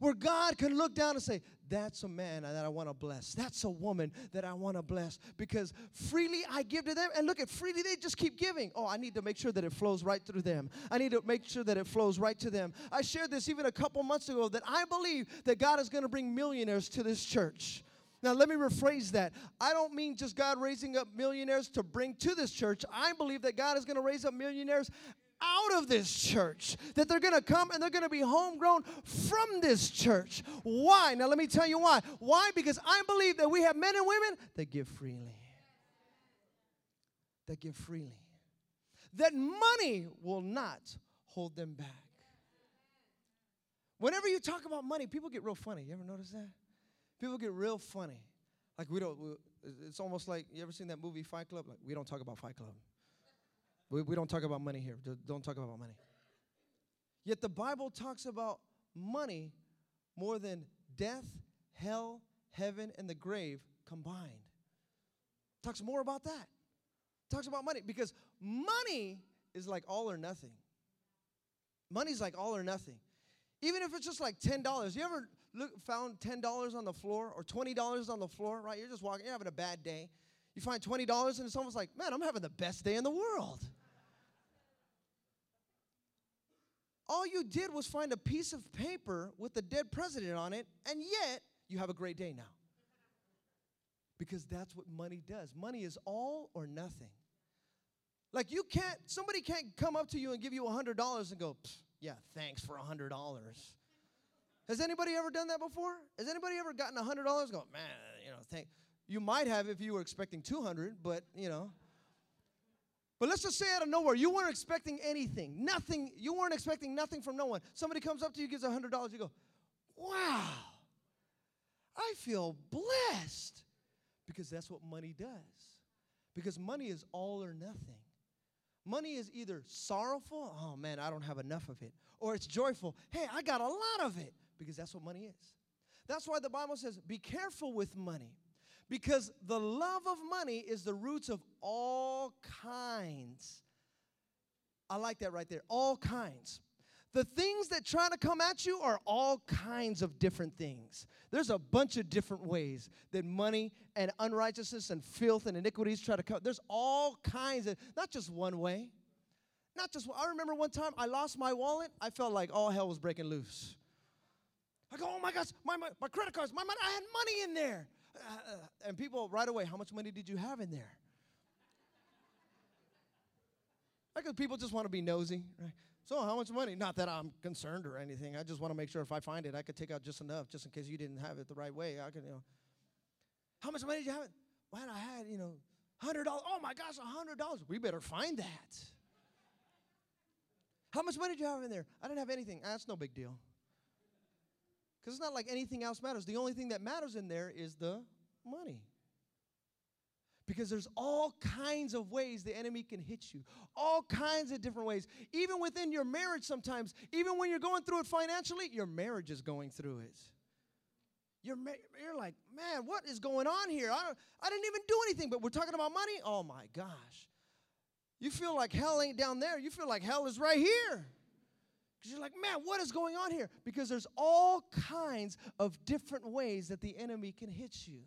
Where God can look down and say, that's a man that I want to bless. That's a woman that I want to bless because freely I give to them. And look at freely, they just keep giving. Oh, I need to make sure that it flows right through them. I need to make sure that it flows right to them. I shared this even a couple months ago that I believe that God is going to bring millionaires to this church. Now, let me rephrase that. I don't mean just God raising up millionaires to bring to this church. I believe that God is going to raise up millionaires out of this church, that they're going to come and they're going to be homegrown from this church. Why? Now, let me tell you why. Why? Because I believe that we have men and women that give freely. That give freely. That money will not hold them back. Whenever you talk about money, people get real funny. You ever notice that? People get real funny. Like we don't. We, it's almost like you ever seen that movie Fight Club? Like we don't talk about Fight Club. We, we don't talk about money here. Don't talk about money. Yet the Bible talks about money more than death, hell, heaven, and the grave combined. Talks more about that. Talks about money because money is like all or nothing. Money's like all or nothing. Even if it's just like $10. You ever look, found $10 on the floor or $20 on the floor, right? You're just walking, you're having a bad day. You find $20 and it's almost like, man, I'm having the best day in the world. All you did was find a piece of paper with the dead president on it, and yet you have a great day now. Because that's what money does. Money is all or nothing. Like you can't, somebody can't come up to you and give you a $100 and go, yeah, thanks for a $100. Has anybody ever done that before? Has anybody ever gotten a $100 go, man, you know, thank, you might have if you were expecting 200, but, you know. But let's just say out of nowhere, you weren't expecting anything, nothing. You weren't expecting nothing from no one. Somebody comes up to you, gives a hundred dollars. You go, "Wow, I feel blessed," because that's what money does. Because money is all or nothing. Money is either sorrowful, oh man, I don't have enough of it, or it's joyful, hey, I got a lot of it, because that's what money is. That's why the Bible says, be careful with money because the love of money is the roots of all kinds. I like that right there. All kinds. The things that try to come at you are all kinds of different things. There's a bunch of different ways that money and unrighteousness and filth and iniquities try to come. There's all kinds of, not just one way. Not just, I remember one time I lost my wallet. I felt like all hell was breaking loose. I go, oh my gosh, my, my, my credit cards, my money, I had money in there. Uh, and people right away, how much money did you have in there? Because people just want to be nosy, right? So, how much money? Not that I'm concerned or anything. I just want to make sure if I find it, I could take out just enough, just in case you didn't have it the right way. I could, you know. How much money did you have? Well, I had, you know, hundred dollars. Oh my gosh, hundred dollars. We better find that. How much money did you have in there? I didn't have anything. That's no big deal. Because it's not like anything else matters. The only thing that matters in there is the money. Because there's all kinds of ways the enemy can hit you, all kinds of different ways. Even within your marriage, sometimes, even when you're going through it financially, your marriage is going through it. You're, you're like, man, what is going on here? I, I didn't even do anything, but we're talking about money? Oh my gosh. You feel like hell ain't down there. You feel like hell is right here. Because you're like, man, what is going on here? Because there's all kinds of different ways that the enemy can hit you.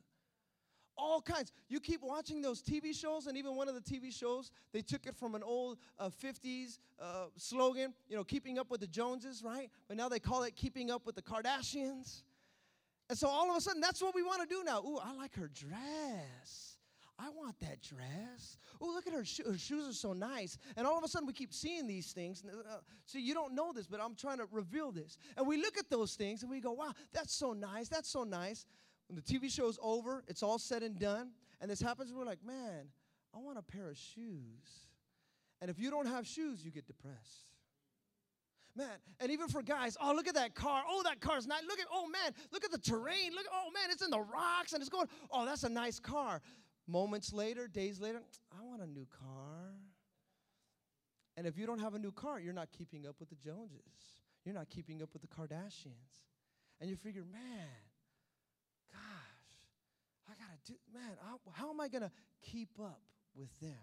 All kinds. You keep watching those TV shows, and even one of the TV shows, they took it from an old uh, 50s uh, slogan, you know, keeping up with the Joneses, right? But now they call it keeping up with the Kardashians. And so all of a sudden, that's what we want to do now. Ooh, I like her dress. I want that dress. Oh, look at her, sho- her shoes are so nice. And all of a sudden, we keep seeing these things. Uh, see, you don't know this, but I'm trying to reveal this. And we look at those things and we go, wow, that's so nice. That's so nice. When the TV show's over, it's all said and done. And this happens, we're like, man, I want a pair of shoes. And if you don't have shoes, you get depressed. Man, and even for guys, oh, look at that car. Oh, that car's nice. Look at, oh, man, look at the terrain. Look, oh, man, it's in the rocks and it's going, oh, that's a nice car. Moments later, days later, I want a new car. And if you don't have a new car, you're not keeping up with the Joneses. You're not keeping up with the Kardashians. And you figure, man, gosh, I gotta do, man, how, how am I gonna keep up with them?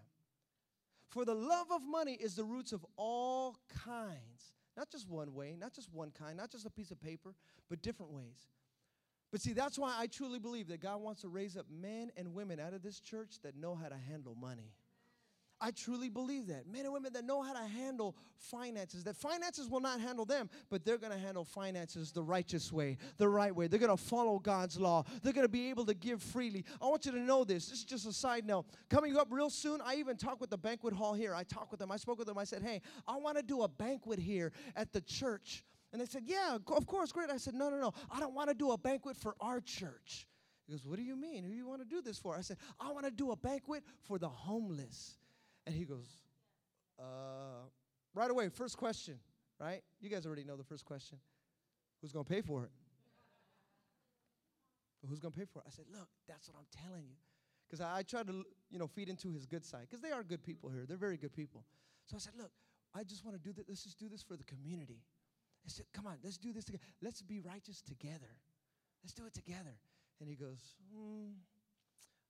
For the love of money is the roots of all kinds. Not just one way, not just one kind, not just a piece of paper, but different ways. But see, that's why I truly believe that God wants to raise up men and women out of this church that know how to handle money. I truly believe that. Men and women that know how to handle finances, that finances will not handle them, but they're going to handle finances the righteous way, the right way. They're going to follow God's law. They're going to be able to give freely. I want you to know this. This is just a side note. Coming up real soon, I even talked with the banquet hall here. I talked with them. I spoke with them. I said, hey, I want to do a banquet here at the church. And they said, yeah, of course, great. I said, no, no, no. I don't want to do a banquet for our church. He goes, What do you mean? Who do you want to do this for? I said, I want to do a banquet for the homeless. And he goes, uh, right away, first question, right? You guys already know the first question. Who's going to pay for it? Who's going to pay for it? I said, look, that's what I'm telling you. Because I, I tried to, you know, feed into his good side. Because they are good people here. They're very good people. So I said, look, I just want to do this. Let's just do this for the community. Said, come on, let's do this together. Let's be righteous together. Let's do it together. And he goes, hmm,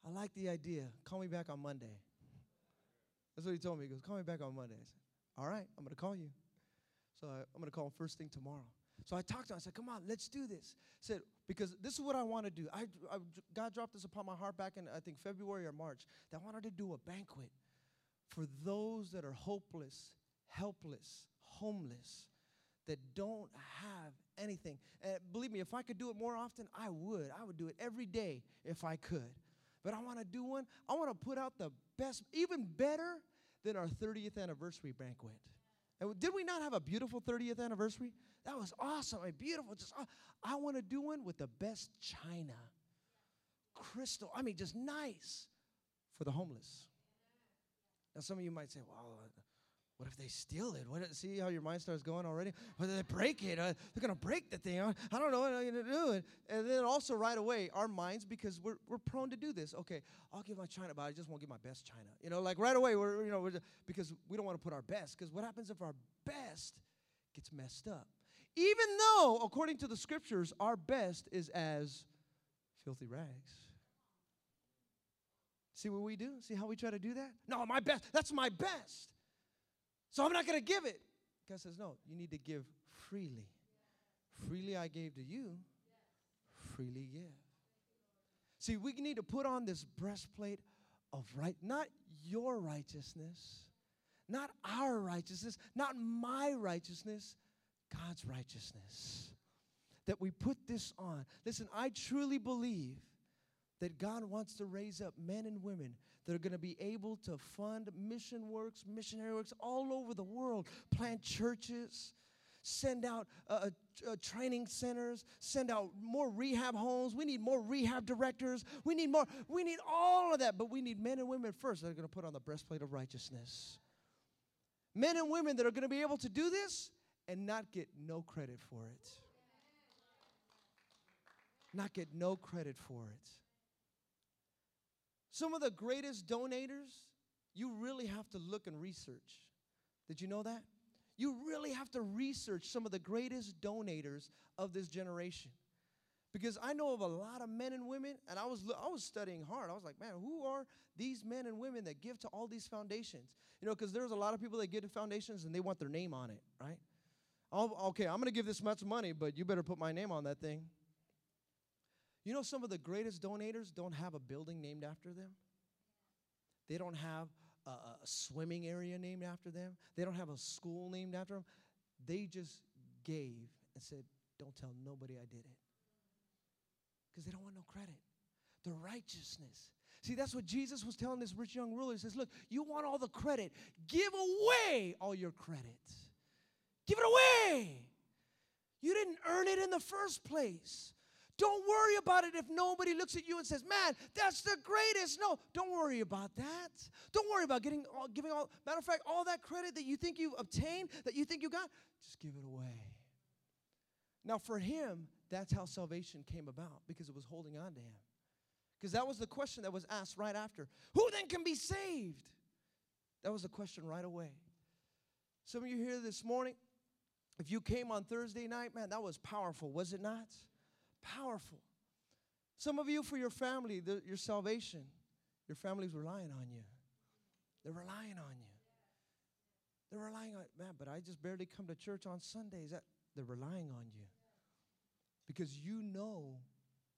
I like the idea. Call me back on Monday. That's what he told me. He goes, Call me back on Monday. I said, All right, I'm going to call you. So I, am going to call him first thing tomorrow. So I talked to him. I said, Come on, let's do this. I said, Because this is what I want to do. I, I, God dropped this upon my heart back in, I think, February or March, that I wanted to do a banquet for those that are hopeless, helpless, homeless, that don't have anything. And believe me, if I could do it more often, I would. I would do it every day if I could but I want to do one. I want to put out the best, even better than our 30th anniversary banquet. And did we not have a beautiful 30th anniversary? That was awesome. Mean, beautiful. Just uh, I want to do one with the best china, crystal. I mean, just nice for the homeless. Now, some of you might say, "Well, what if they steal it? What, see how your mind starts going already? What if they break it? Uh, they're going to break the thing. I don't know what I'm going to do. And then also right away, our minds, because we're, we're prone to do this. Okay, I'll give my China, but I just won't give my best China. You know, like right away, we're, you know, we're because we don't want to put our best. Because what happens if our best gets messed up? Even though, according to the scriptures, our best is as filthy rags. See what we do? See how we try to do that? No, my best. That's my best. So I'm not going to give it. God says, No, you need to give freely. Freely I gave to you, freely give. See, we need to put on this breastplate of right, not your righteousness, not our righteousness, not my righteousness, God's righteousness. That we put this on. Listen, I truly believe that God wants to raise up men and women that are going to be able to fund mission works, missionary works all over the world, plant churches, send out uh, uh, uh, training centers, send out more rehab homes. We need more rehab directors. We need more. We need all of that, but we need men and women first that are going to put on the breastplate of righteousness. Men and women that are going to be able to do this and not get no credit for it. Not get no credit for it. Some of the greatest donators, you really have to look and research. Did you know that? You really have to research some of the greatest donators of this generation. Because I know of a lot of men and women, and I was, I was studying hard. I was like, man, who are these men and women that give to all these foundations? You know, because there's a lot of people that give to foundations and they want their name on it, right? I'll, okay, I'm going to give this much money, but you better put my name on that thing. You know, some of the greatest donators don't have a building named after them. They don't have a, a, swimming area named after them. They don't have a school named after them. They just gave and said, Don't tell nobody I did it. Because they don't want no credit. The righteousness. See, that's what Jesus was telling this rich young ruler. He says, Look, you want all the credit. Give away all your credit. Give it away. You didn't earn it in the first place. Don't worry about it if nobody looks at you and says, Man, that's the greatest. No, don't worry about that. Don't worry about getting all, giving all, matter of fact, all that credit that you think you've obtained, that you think you got, just give it away. Now, for him, that's how salvation came about because it was holding on to him. Because that was the question that was asked right after Who then can be saved? That was the question right away. Some of you here this morning, if you came on Thursday night, man, that was powerful, was it not? Powerful. Some of you, for your family, the, your salvation, your family's relying on you. They're relying on you. They're relying on, man, but I just barely come to church on Sundays. That, they're relying on you because you know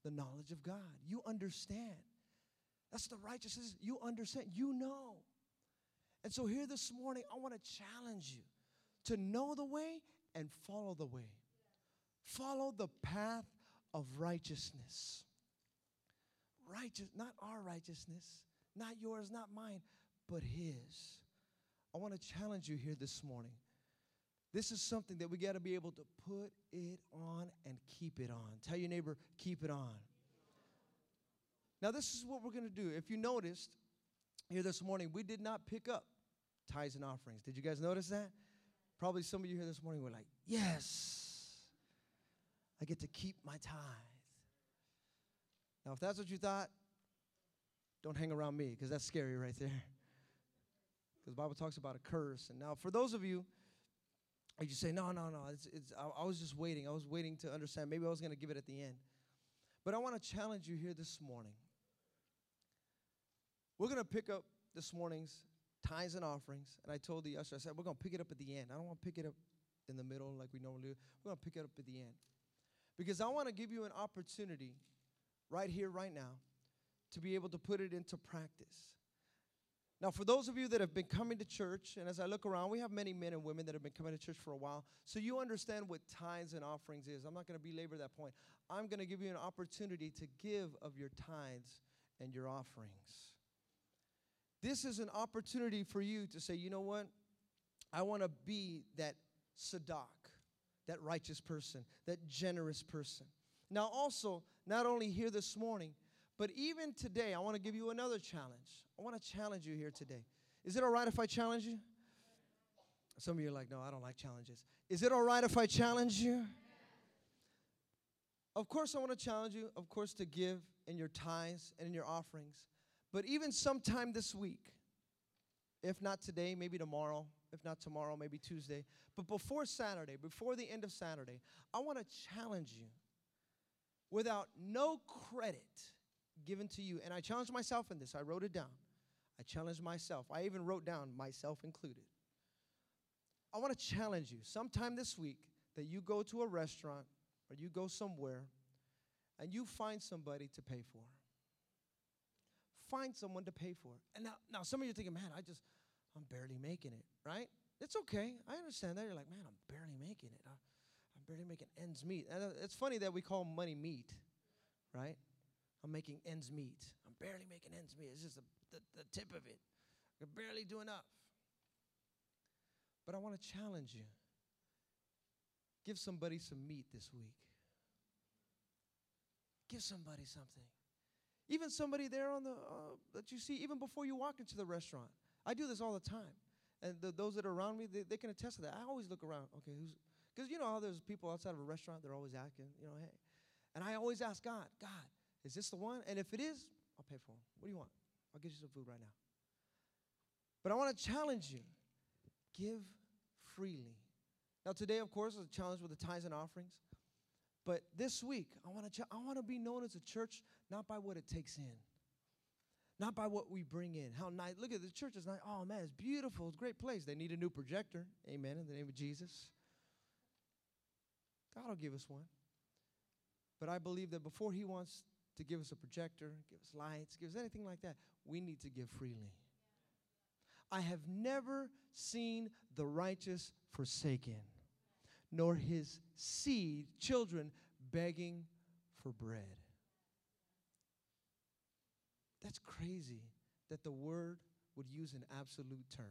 the knowledge of God. You understand. That's the righteousness. You understand. You know. And so, here this morning, I want to challenge you to know the way and follow the way. Follow the path of righteousness. Righteous, not our righteousness, not yours, not mine, but His. I want to challenge you here this morning. This is something that we got to be able to put it on and keep it on. Tell your neighbor, keep it on. Now, this is what we're going to do. If you noticed here this morning, we did not pick up tithes and offerings. Did you guys notice that? Probably some of you here this morning were like, yes, I get to keep my tithe. Now, if that's what you thought, don't hang around me because that's scary right there. Because the Bible talks about a curse. And now, for those of you, you say, no, no, no, it's, it's, I, I was just waiting. I was waiting to understand. Maybe I was going to give it at the end. But I want to challenge you here this morning. We're going to pick up this morning's tithes and offerings. And I told the usher, I said, we're going to pick it up at the end. I don't want to pick it up in the middle like we normally do. We're going to pick it up at the end. Because I want to give you an opportunity right here, right now, to be able to put it into practice. Now, for those of you that have been coming to church, and as I look around, we have many men and women that have been coming to church for a while, so you understand what tithes and offerings is. I'm not going to belabor that point. I'm going to give you an opportunity to give of your tithes and your offerings. This is an opportunity for you to say, you know what? I want to be that Sadak, that righteous person, that generous person. Now, also, not only here this morning, but even today, I want to give you another challenge. I want to challenge you here today. Is it all right if I challenge you? Some of you are like, no, I don't like challenges. Is it all right if I challenge you? Of course, I want to challenge you, of course, to give in your tithes and in your offerings. But even sometime this week, if not today, maybe tomorrow, if not tomorrow, maybe Tuesday, but before Saturday, before the end of Saturday, I want to challenge you without no credit given to you. And I challenged myself in this, I wrote it down. I challenged myself. I even wrote down myself included. I want to challenge you sometime this week that you go to a restaurant or you go somewhere and you find somebody to pay for. Find someone to pay for. And now, now some of you are thinking, man, I just, I'm barely making it, right? It's okay. I understand that. You're like, man, I'm barely making it. I, I'm barely making ends meet. Uh, it's funny that we call money meat, right? I'm making ends meet. I'm barely making ends meet. It's just the, the, the tip of it. I can barely do enough. But I want to challenge you. Give somebody some meat this week. Give somebody something. Even somebody there on the uh, that you see, even before you walk into the restaurant. I do this all the time. And the, those that are around me, they, they can attest to that. I always look around. Okay, who's because you know how there's people outside of a restaurant, they're always asking, you know, hey. And I always ask God, God, is this the one? And if it is, I'll pay for them. What do you want? I'll get you some food right now. But I want to challenge you give freely. Now, today, of course, is a challenge with the tithes and offerings. But this week, I want to ch- I want to be known as a church not by what it takes in, not by what we bring in. How nice! Look at the church is nice. Oh man, it's beautiful. It's a great place. They need a new projector. Amen. In the name of Jesus, God will give us one. But I believe that before He wants to give us a projector, give us lights, give us anything like that, we need to give freely. I have never seen the righteous forsaken, nor his seed, children, begging for bread. That's crazy that the word would use an absolute term.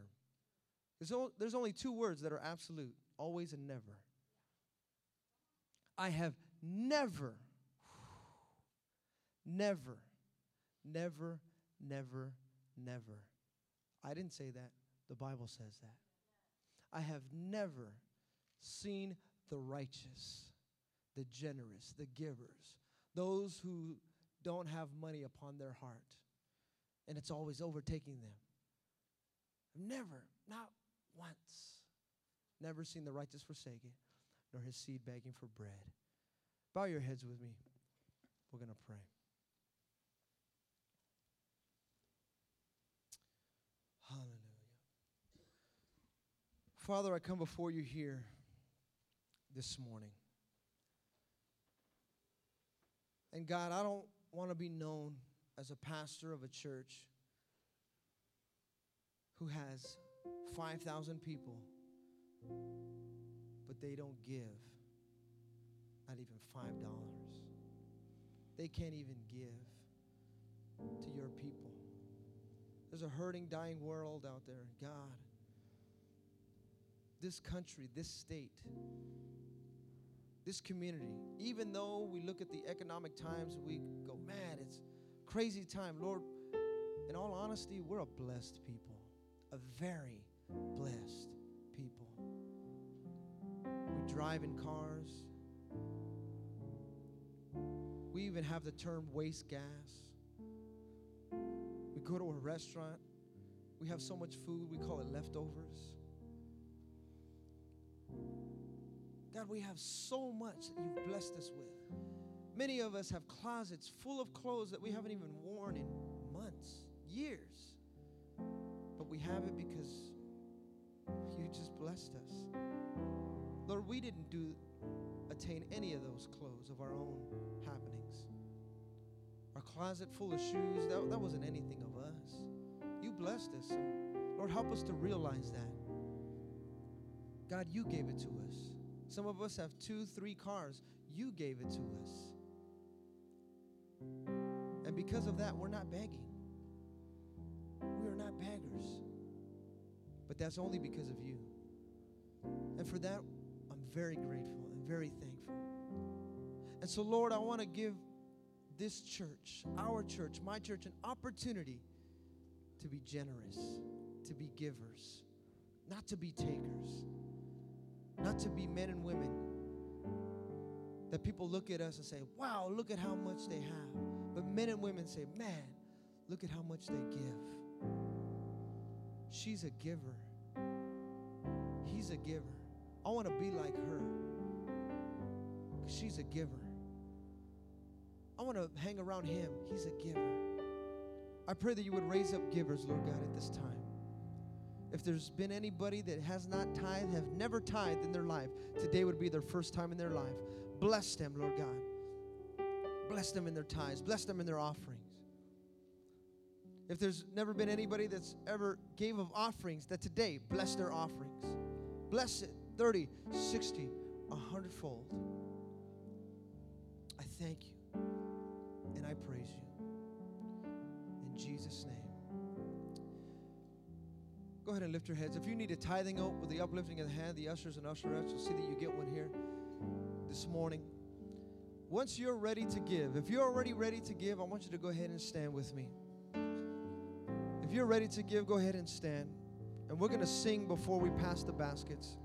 There's, only two words that are absolute always and never. I have never Never, never, never, never. I didn't say that. The Bible says that. I have never seen the righteous, the generous, the givers, those who don't have money upon their heart, and it's always overtaking them. I've never, not once, never seen the righteous forsaken, nor his seed begging for bread. Bow your heads with me. We're going to pray. Hallelujah. Father, I come before you here this morning. And God, I don't want to be known as a pastor of a church who has 5,000 people, but they don't give not even $5. They can't even give to your people. There's a hurting, dying world out there. God, this country, this state, this community, even though we look at the economic times, we go, man, it's crazy time. Lord, in all honesty, we're a blessed people, a very blessed people. We drive in cars. We even have the term waste gas. We go to a restaurant. We have so much food, we call it leftovers. God, we have so much that you've blessed us with. Many of us have closets full of clothes that we haven't even worn in months, years. But we have it because you just blessed us. Lord, we didn't do attain any of those clothes of our own happenings. Our closet full of shoes, that, that wasn't anything of us. You blessed us. Lord, help us to realize that. God, you gave it to us. Some of us have two, three cars. You gave it to us. And because of that, we're not begging. We are not beggars. But that's only because of you. And for that, I'm very grateful and very thankful. And so, Lord, I want to give this church, our church, my church, an opportunity to be generous, to be givers, not to be takers not to be men and women that people look at us and say, wow, look at how much they have. But men and women say, man, look at how much they give. She's a giver. He's a giver. I want to be like her. She's a giver. I want to hang around him. He's a giver. I pray that you would raise up givers, Lord God, at this time. If there's been anybody that has not tithed, have never tithed in their life, today would be their first time in their life. Bless them, Lord God. Bless them in their tithes. Bless them in their offerings. If there's never been anybody that's ever gave of offerings, that today bless their offerings. Bless it 30, 60, 100 fold. I thank you and I praise you. In Jesus' name. Go ahead and lift your heads. If you need a tithing oath with the uplifting of the hand, the ushers and usherettes will see that you get one here this morning. Once you're ready to give, if you're already ready to give, I want you to go ahead and stand with me. If you're ready to give, go ahead and stand. And we're going to sing before we pass the baskets.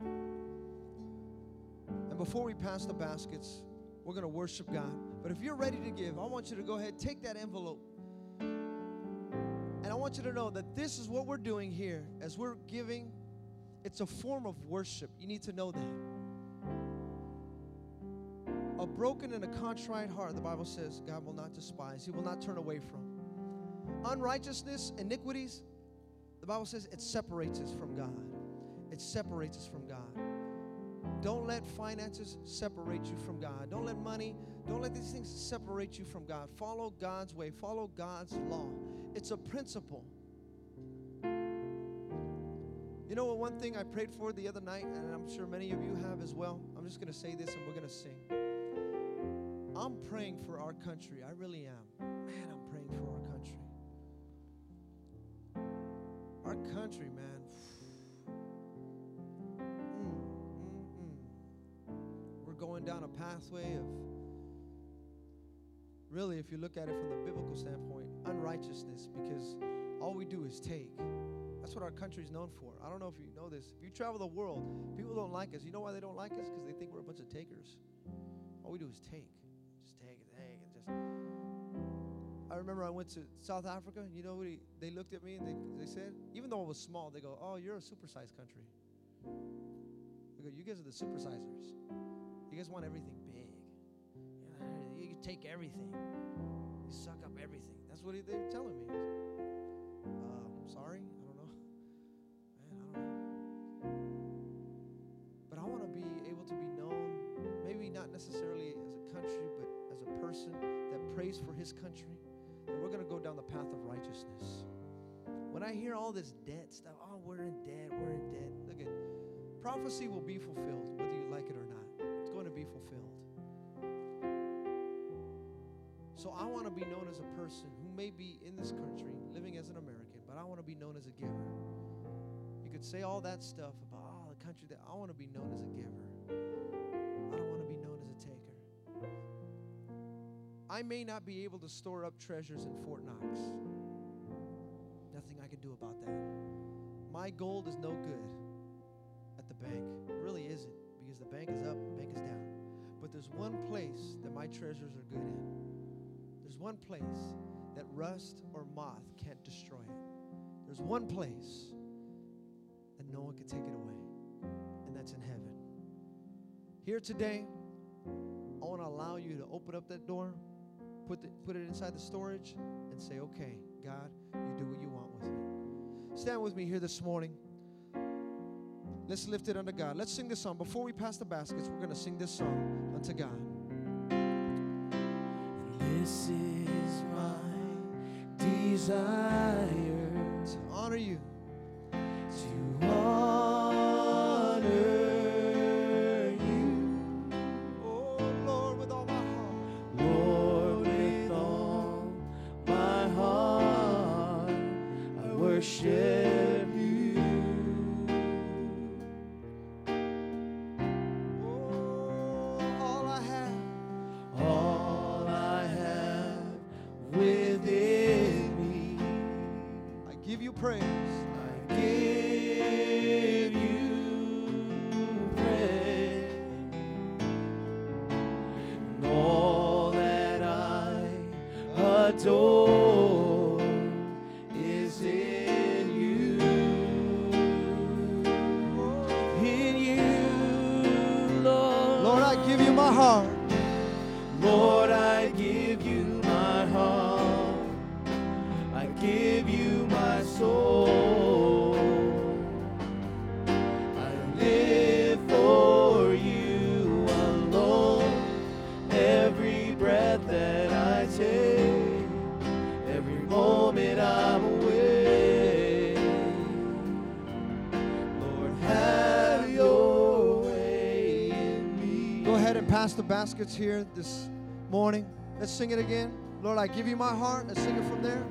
And before we pass the baskets, we're going to worship God. But if you're ready to give, I want you to go ahead, take that envelope want you to know that this is what we're doing here as we're giving. It's a form of worship. You need to know that. A broken and a contrite heart, the Bible says, God will not despise, He will not turn away from. Unrighteousness, iniquities, the Bible says it separates us from God. It separates us from God. Don't let finances separate you from God. Don't let money, don't let these things separate you from God. Follow God's way, follow God's law. It's a principle. You know what? One thing I prayed for the other night, and I'm sure many of you have as well. I'm just going to say this and we're going to sing. I'm praying for our country. I really am. Man, I'm praying for our country. Our country, man. Going down a pathway of really, if you look at it from the biblical standpoint, unrighteousness because all we do is take. That's what our country is known for. I don't know if you know this. If you travel the world, people don't like us. You know why they don't like us? Because they think we're a bunch of takers. All we do is take. Just take and take and just. I remember I went to South Africa. You know what he, they looked at me and they, they said, even though I was small, they go, Oh, you're a supersized country. They go, You guys are the supersizers. You guys want everything big. You take everything. You suck up everything. That's what they're telling me. I'm sorry. I don't know. Man, I don't know. But I want to be able to be known, maybe not necessarily as a country, but as a person that prays for his country. And we're going to go down the path of righteousness. When I hear all this debt stuff, oh, we're in debt, we're in debt. Look at prophecy will be fulfilled, whether you like it or not. Be fulfilled. So I want to be known as a person who may be in this country living as an American, but I want to be known as a giver. You could say all that stuff about oh, the country that I want to be known as a giver. I don't want to be known as a taker. I may not be able to store up treasures in Fort Knox. Nothing I can do about that. My gold is no good at the bank. It really isn't because the bank is up, the bank is down. But there's one place that my treasures are good in. There's one place that rust or moth can't destroy it. There's one place that no one can take it away, and that's in heaven. Here today, I want to allow you to open up that door, put, the, put it inside the storage, and say, okay, God, you do what you want with me. Stand with me here this morning. Let's lift it unto God. Let's sing this song. Before we pass the baskets, we're going to sing this song unto God. This is my desire To honor you. Baskets here this morning. Let's sing it again. Lord, I give you my heart. Let's sing it from there.